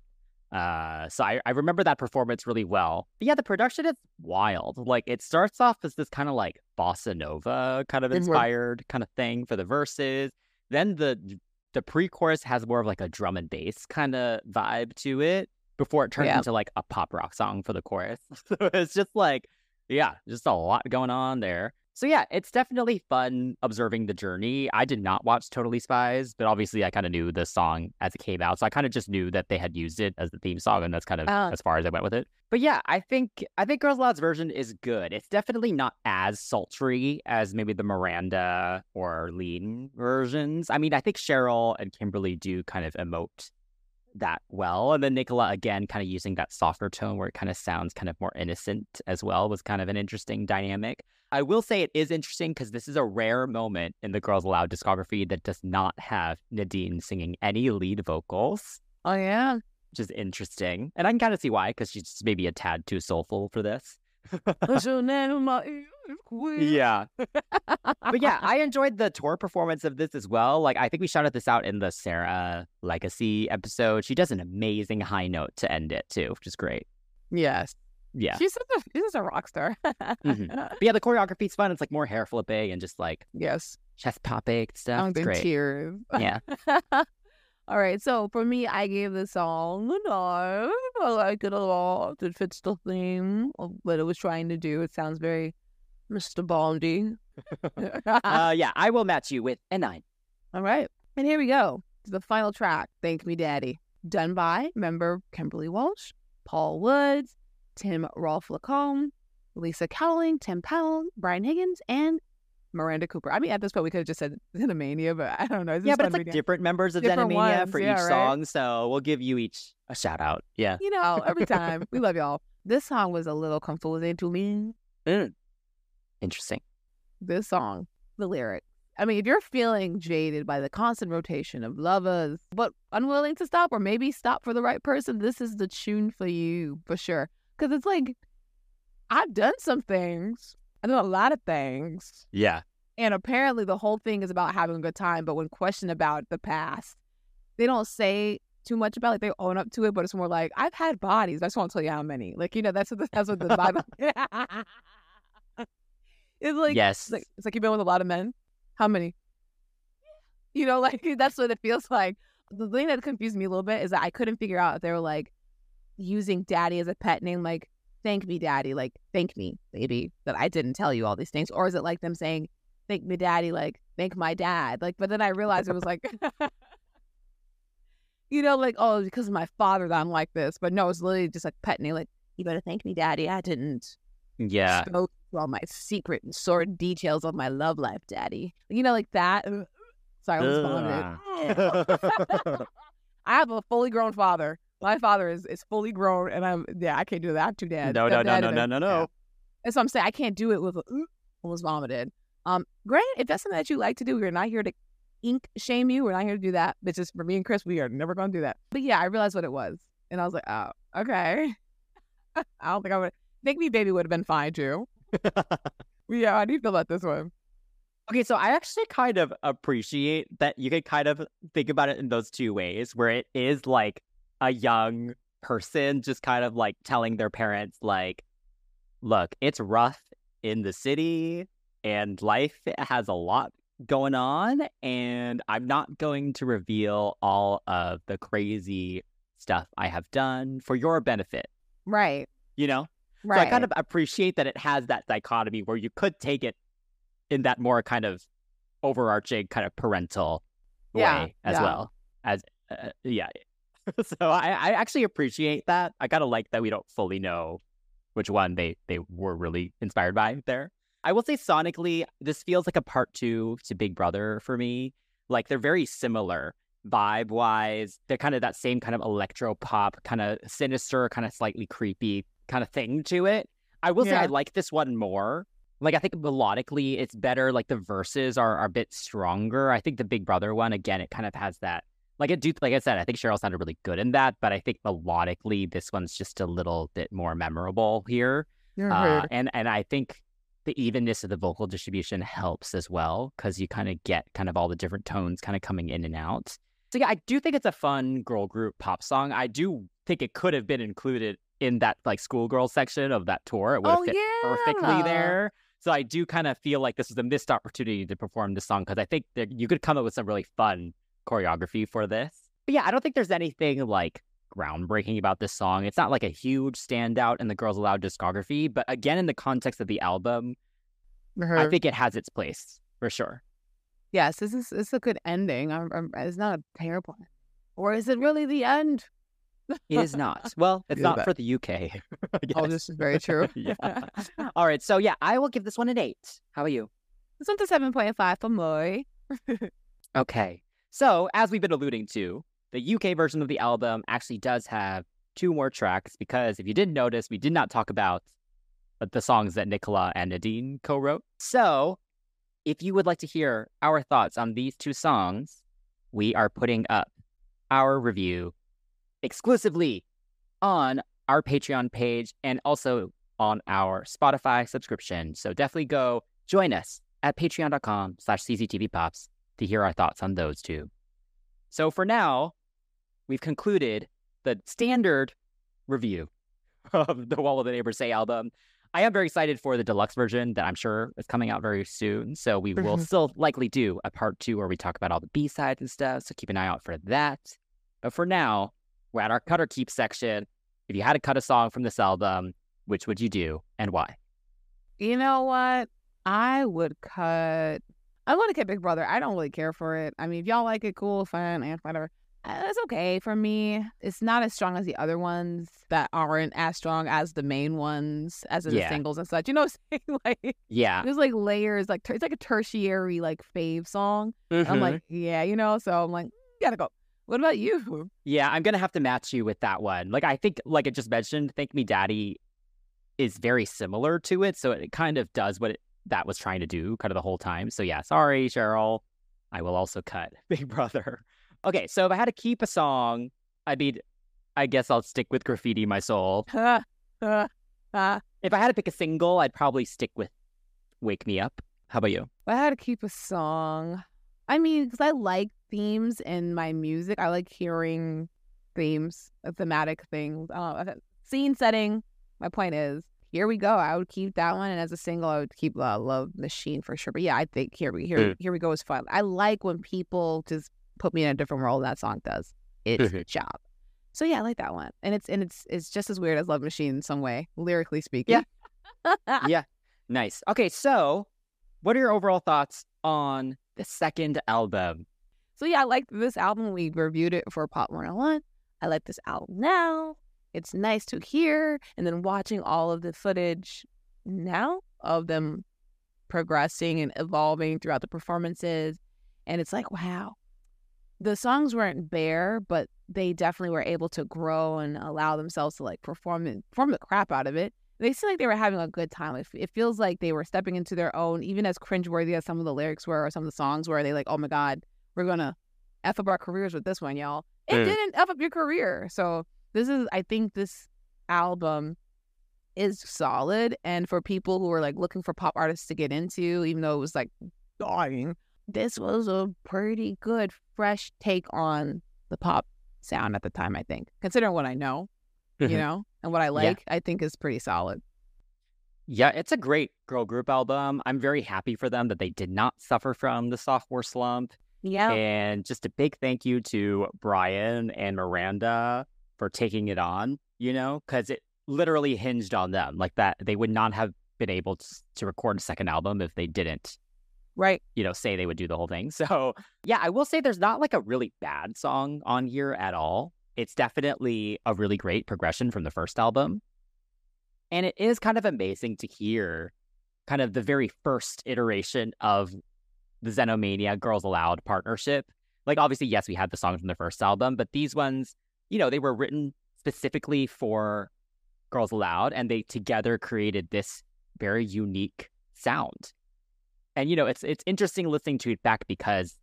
Uh, so I, I remember that performance really well. But yeah, the production is wild. Like it starts off as this kind of like bossa nova kind of inspired kind of thing for the verses. Then the the pre-chorus has more of like a drum and bass kind of vibe to it before it turns Yeah. into like a pop rock song for the chorus. *laughs* so it's just like yeah, just a lot going on there. So yeah, it's definitely fun observing the journey. I did not watch Totally Spies, but obviously I kind of knew the song as it came out, so I kind of just knew that they had used it as the theme song, and that's kind of Oh. as far as I went with it. But yeah, I think I think Girls Aloud's version is good. It's definitely not as sultry as maybe the Miranda or Lene versions. I mean, I think Cheryl and Kimberley do kind of emote that well. And then Nicola again kind of using that softer tone where it kind of sounds kind of more innocent as well was kind of an interesting dynamic. I will say it is interesting because this is a rare moment in the Girls Aloud discography that does not have Nadine singing any lead vocals, Oh yeah. which is interesting. And I can kind of see why because she's just maybe a tad too soulful for this. What's *laughs* your name in my ear? Queen? yeah. but yeah, *laughs* I enjoyed the tour performance of this as well. Like, I think we shouted this out in the Sarah Legacy episode. She does an amazing high note to end it too, which is great. Yes. Yeah. She's such a she's such a rock star. Mhm. *laughs* But yeah, the choreography's fun. It's like more hair flipping and just like yes. chest popping stuff. I'm It's great. tears. Yeah. *laughs* All right. So for me, I gave the song a nine. I like it a lot. It fits the theme of what it was trying to do. It sounds very Mr. Bondy. *laughs* uh, yeah, I will match you with a nine. All right. And here we go. The final track, Thank Me Daddy. Done by member Kimberley Walsh, Paul Woods, Tim Rolfe Larcombe, Lisa Cowling, Tim Powell, Brian Higgins, and Miranda Cooper. I mean, at this point, we could have just said Xenomania, but I don't know. Yeah, but it's like different members of Different Xenomania ones, for yeah, each right? song. So we'll give you each a shout out. Yeah. You know, every time. we love y'all. This song was a little confusing to me. Mm. Interesting. This song, the lyric. I mean, if you're feeling jaded by the constant rotation of lovers, but unwilling to stop or maybe stop for the right person, this is the tune for you for sure. Because it's like, I've done some things, I've done a lot of things. Yeah. And apparently, the whole thing is about having a good time. But when questioned about the past, they don't say too much about it. They own up to it, but it's more like, I've had bodies. I just want to tell you how many. Like, you know, that's what the, that's what the Bible. *laughs* it's like, yes. it's like, it's like you've been with a lot of men. How many? You know, like *laughs* that's what it feels like. The thing that confused me a little bit is that I couldn't figure out if they were like using daddy as a pet name, like thank me, daddy, like thank me, baby, that I didn't tell you all these things, or is it like them saying thank me, daddy, like thank my dad, like? But then I realized it was like, *laughs* you know, like oh, because of my father that I'm like this, but no, it's literally just like pet name, like you better thank me, daddy, I didn't yeah. you all my secret and sordid details of my love life, daddy. You know, like that. Sorry, I vomited. *laughs* I have a fully grown father. My father is, is fully grown, and I'm yeah, I can't do that. I'm too dad. no, no, no, no, no, no, no. yeah. That's what I'm saying. I can't do it with a, almost vomited. Um, granted, if that's something that you like to do, we're not here to ink shame you. We're not here to do that. But just for me and Chris, we are never going to do that. But yeah, I realized what it was, and I was like, oh, okay. *laughs* I don't think I would. Think me, baby, would have been fine too. *laughs* Yeah, how do you feel about this one? Okay, so I actually kind of appreciate that you could kind of think about it in those two ways, where it is like a young person just kind of like telling their parents, like, look, it's rough in the city and life has a lot going on, and I'm not going to reveal all of the crazy stuff I have done for your benefit, Right. you know? Right. So I kind of appreciate that it has that dichotomy where you could take it in that more kind of overarching kind of parental Yeah, way as yeah. well as uh, yeah. *laughs* so I, I actually appreciate that. I kind of like that we don't fully know which one they they were really inspired by there. I will say sonically, this feels like a part two to Big Brother for me. Like they're very similar vibe wise. They're kind of that same kind of electro pop, kind of sinister, kind of slightly creepy kind of thing to it. I will say I like this one more. Like I think melodically it's better. Like the verses are, are a bit stronger. I think the Big Brother one again, it kind of has that. Like I do like I said, I think Cheryl sounded really good in that, but I think melodically this one's just a little bit more memorable here. Uh, and and I think the evenness of the vocal distribution helps as well because you kind of get kind of all the different tones kind of coming in and out. So yeah, I do think it's a fun girl group pop song. I do think it could have been included in that like schoolgirl section of that tour. It would have Oh, fit perfectly there. So I do kind of feel like this is a missed opportunity to perform this song because I think that you could come up with some really fun choreography for this. But yeah, I don't think there's anything like groundbreaking about this song. It's not like a huge standout in the Girls Aloud discography, but again, in the context of the album, You're I uh-huh. think it has its place for sure. yes, this is it's a good ending. I'm, I'm, it's not a terrible, end. or is it really the end? It is not. Well, it's not that- for the UK. *laughs* I Oh, this is very true. *laughs* yeah. All right. So yeah, I will give this one an eight. How about you? This one's a seven point five for Moy. *laughs* Okay. So, as we've been alluding to, the UK version of the album actually does have two more tracks because if you didn't notice, we did not talk about the songs that Nicola and Nadine co wrote. So, if you would like to hear our thoughts on these two songs, we are putting up our review exclusively on our Patreon page and also on our Spotify subscription. So definitely go join us at patreon.com slash cctvpops to hear our thoughts on those two. So for now, we've concluded the standard review *laughs* of the What Will the Neighbors Say album. I am very excited for the deluxe version that I'm sure is coming out very soon. So we will Mhm. still likely do a part two where we talk about all the B sides and stuff. So keep an eye out for that. But for now, we're at our cut or keep section. If you had to cut a song from this album, which would you do and why? You know what? I would cut. I want to cut Big Brother. I don't really care for it. I mean, if y'all like it, cool, fine, and whatever. Uh, It's okay for me. It's not as strong as the other ones that aren't as strong as the main ones, as in Yeah. the singles and such. You know, what I'm saying? *laughs* like Yeah. there's like layers, like it's like a tertiary like fave song. I'm Mhm. like, yeah, you know. So I'm like, gotta go. What about you? Yeah, I'm gonna have to match you with that one. Like I think, like I just mentioned, "Thank Me, Daddy" is very similar to it, so it kind of does what it that was trying to do kind of the whole time. So yeah, sorry, Cheryl. I will also cut *laughs* Big Brother. Okay, so if I had to keep a song, I mean, I guess I'll stick with Graffiti My Soul. If I had to pick a single, I'd probably stick with Wake Me Up. How about you? If I had to keep a song. I mean, because I like themes in my music. I like hearing themes, thematic things. Uh, scene setting. My point is, here we go. I would keep that one, and as a single, I would keep uh, Love Machine for sure. But yeah, I think here we here Mm. here we go is fun. I like when people just put me in a different role. That song does its *laughs* job. So yeah, I like that one, and it's and it's it's just as weird as Love Machine in some way, lyrically speaking. yeah. *laughs* Yeah, nice. Okay, so what are your overall thoughts on the second album? So yeah, I like this album. We reviewed it for Pop 101. I like this album now. It's nice to hear. And then watching all of the footage now of them progressing and evolving throughout the performances. And it's like, wow. The songs weren't bare, but they definitely were able to grow and allow themselves to like perform it, perform the crap out of it. They seem like they were having a good time. It, it feels like they were stepping into their own, even as cringeworthy as some of the lyrics were or some of the songs were. They like, oh my God, we're gonna f up our careers with this one, y'all. It Mm. didn't f up your career. So this is, I think, this album is solid, and for people who are like looking for pop artists to get into, even though it was like dying, this was a pretty good, fresh take on the pop sound at the time. I think, considering what I know, you Mhm. know, and what I like, I think is pretty solid. Yeah, it's a great girl group album. I'm very happy for them that they did not suffer from the sophomore slump. Yeah, And just a big thank you to Brian and Miranda for taking it on, you know, because it literally hinged on them. Like that, they would not have been able to, to record a second album if they didn't, right. you know, say they would do the whole thing. *laughs* So, yeah, I will say there's not like a really bad song on here at all. It's definitely a really great progression from the first album. And it is kind of amazing to hear kind of the very first iteration of the Xenomania Girls Aloud partnership. Like, obviously, yes, we had the songs from the first album, but these ones, you know, they were written specifically for Girls Aloud and they together created this very unique sound. And, you know, it's it's interesting listening to it back because,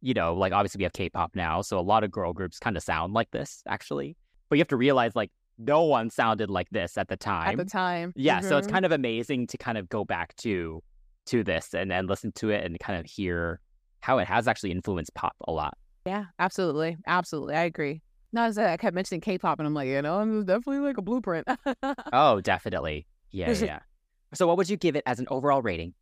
you know, like obviously we have K pop now. So a lot of girl groups kind of sound like this, actually. But you have to realize, like, no one sounded like this at the time. At the time, Yeah, so it's Mhm. kind of amazing to kind of go back to to this and and listen to it and kind of hear how it has actually influenced pop a lot. Yeah, absolutely. Absolutely. I agree. No, I, said, I kept mentioning K pop, and I'm like, you know, it's definitely like a blueprint. *laughs* Oh, definitely. Yeah, yeah. So what would you give it as an overall rating?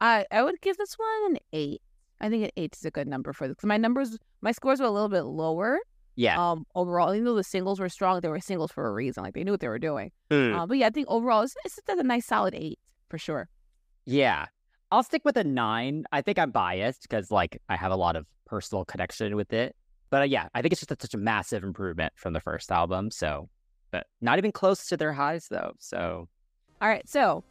I, I would give this one an eight. I think an eight is a good number for this. My numbers, my scores were a little bit lower Yeah. um, overall. Even though the singles were strong, they were singles for a reason. Like they knew what they were doing. Mm. Uh, but yeah, I think overall, it's, it's just a nice solid eight for sure. Yeah. I'll stick with a nine. I think I'm biased because like I have a lot of personal connection with it. But uh, yeah, I think it's just a, such a massive improvement from the first album. So, but not even close to their highs though. So All right, so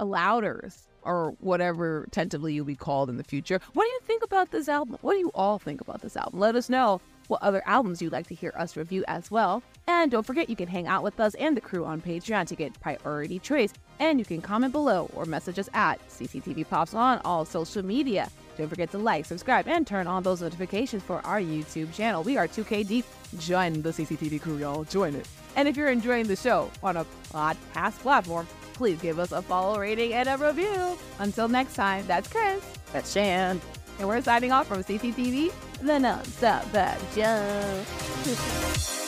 Alouders or whatever tentatively you'll be called in the future. What do you think about this album? What do you all think about this album? Let us know what other albums you'd like to hear us review as well. And don't forget, you can hang out with us and the crew on Patreon to get priority choice. And you can comment below or message us at CCTV Pops on all social media. Don't forget to like, subscribe, and turn on those notifications for our YouTube channel. We are 2K deep. Join the CCTV crew, y'all. Join it. And if you're enjoying the show on a podcast platform, please give us a follow rating and a review. Until next time, that's Chris. that's Shan. And we're signing off from CCTV, the non-stop bad show. *laughs*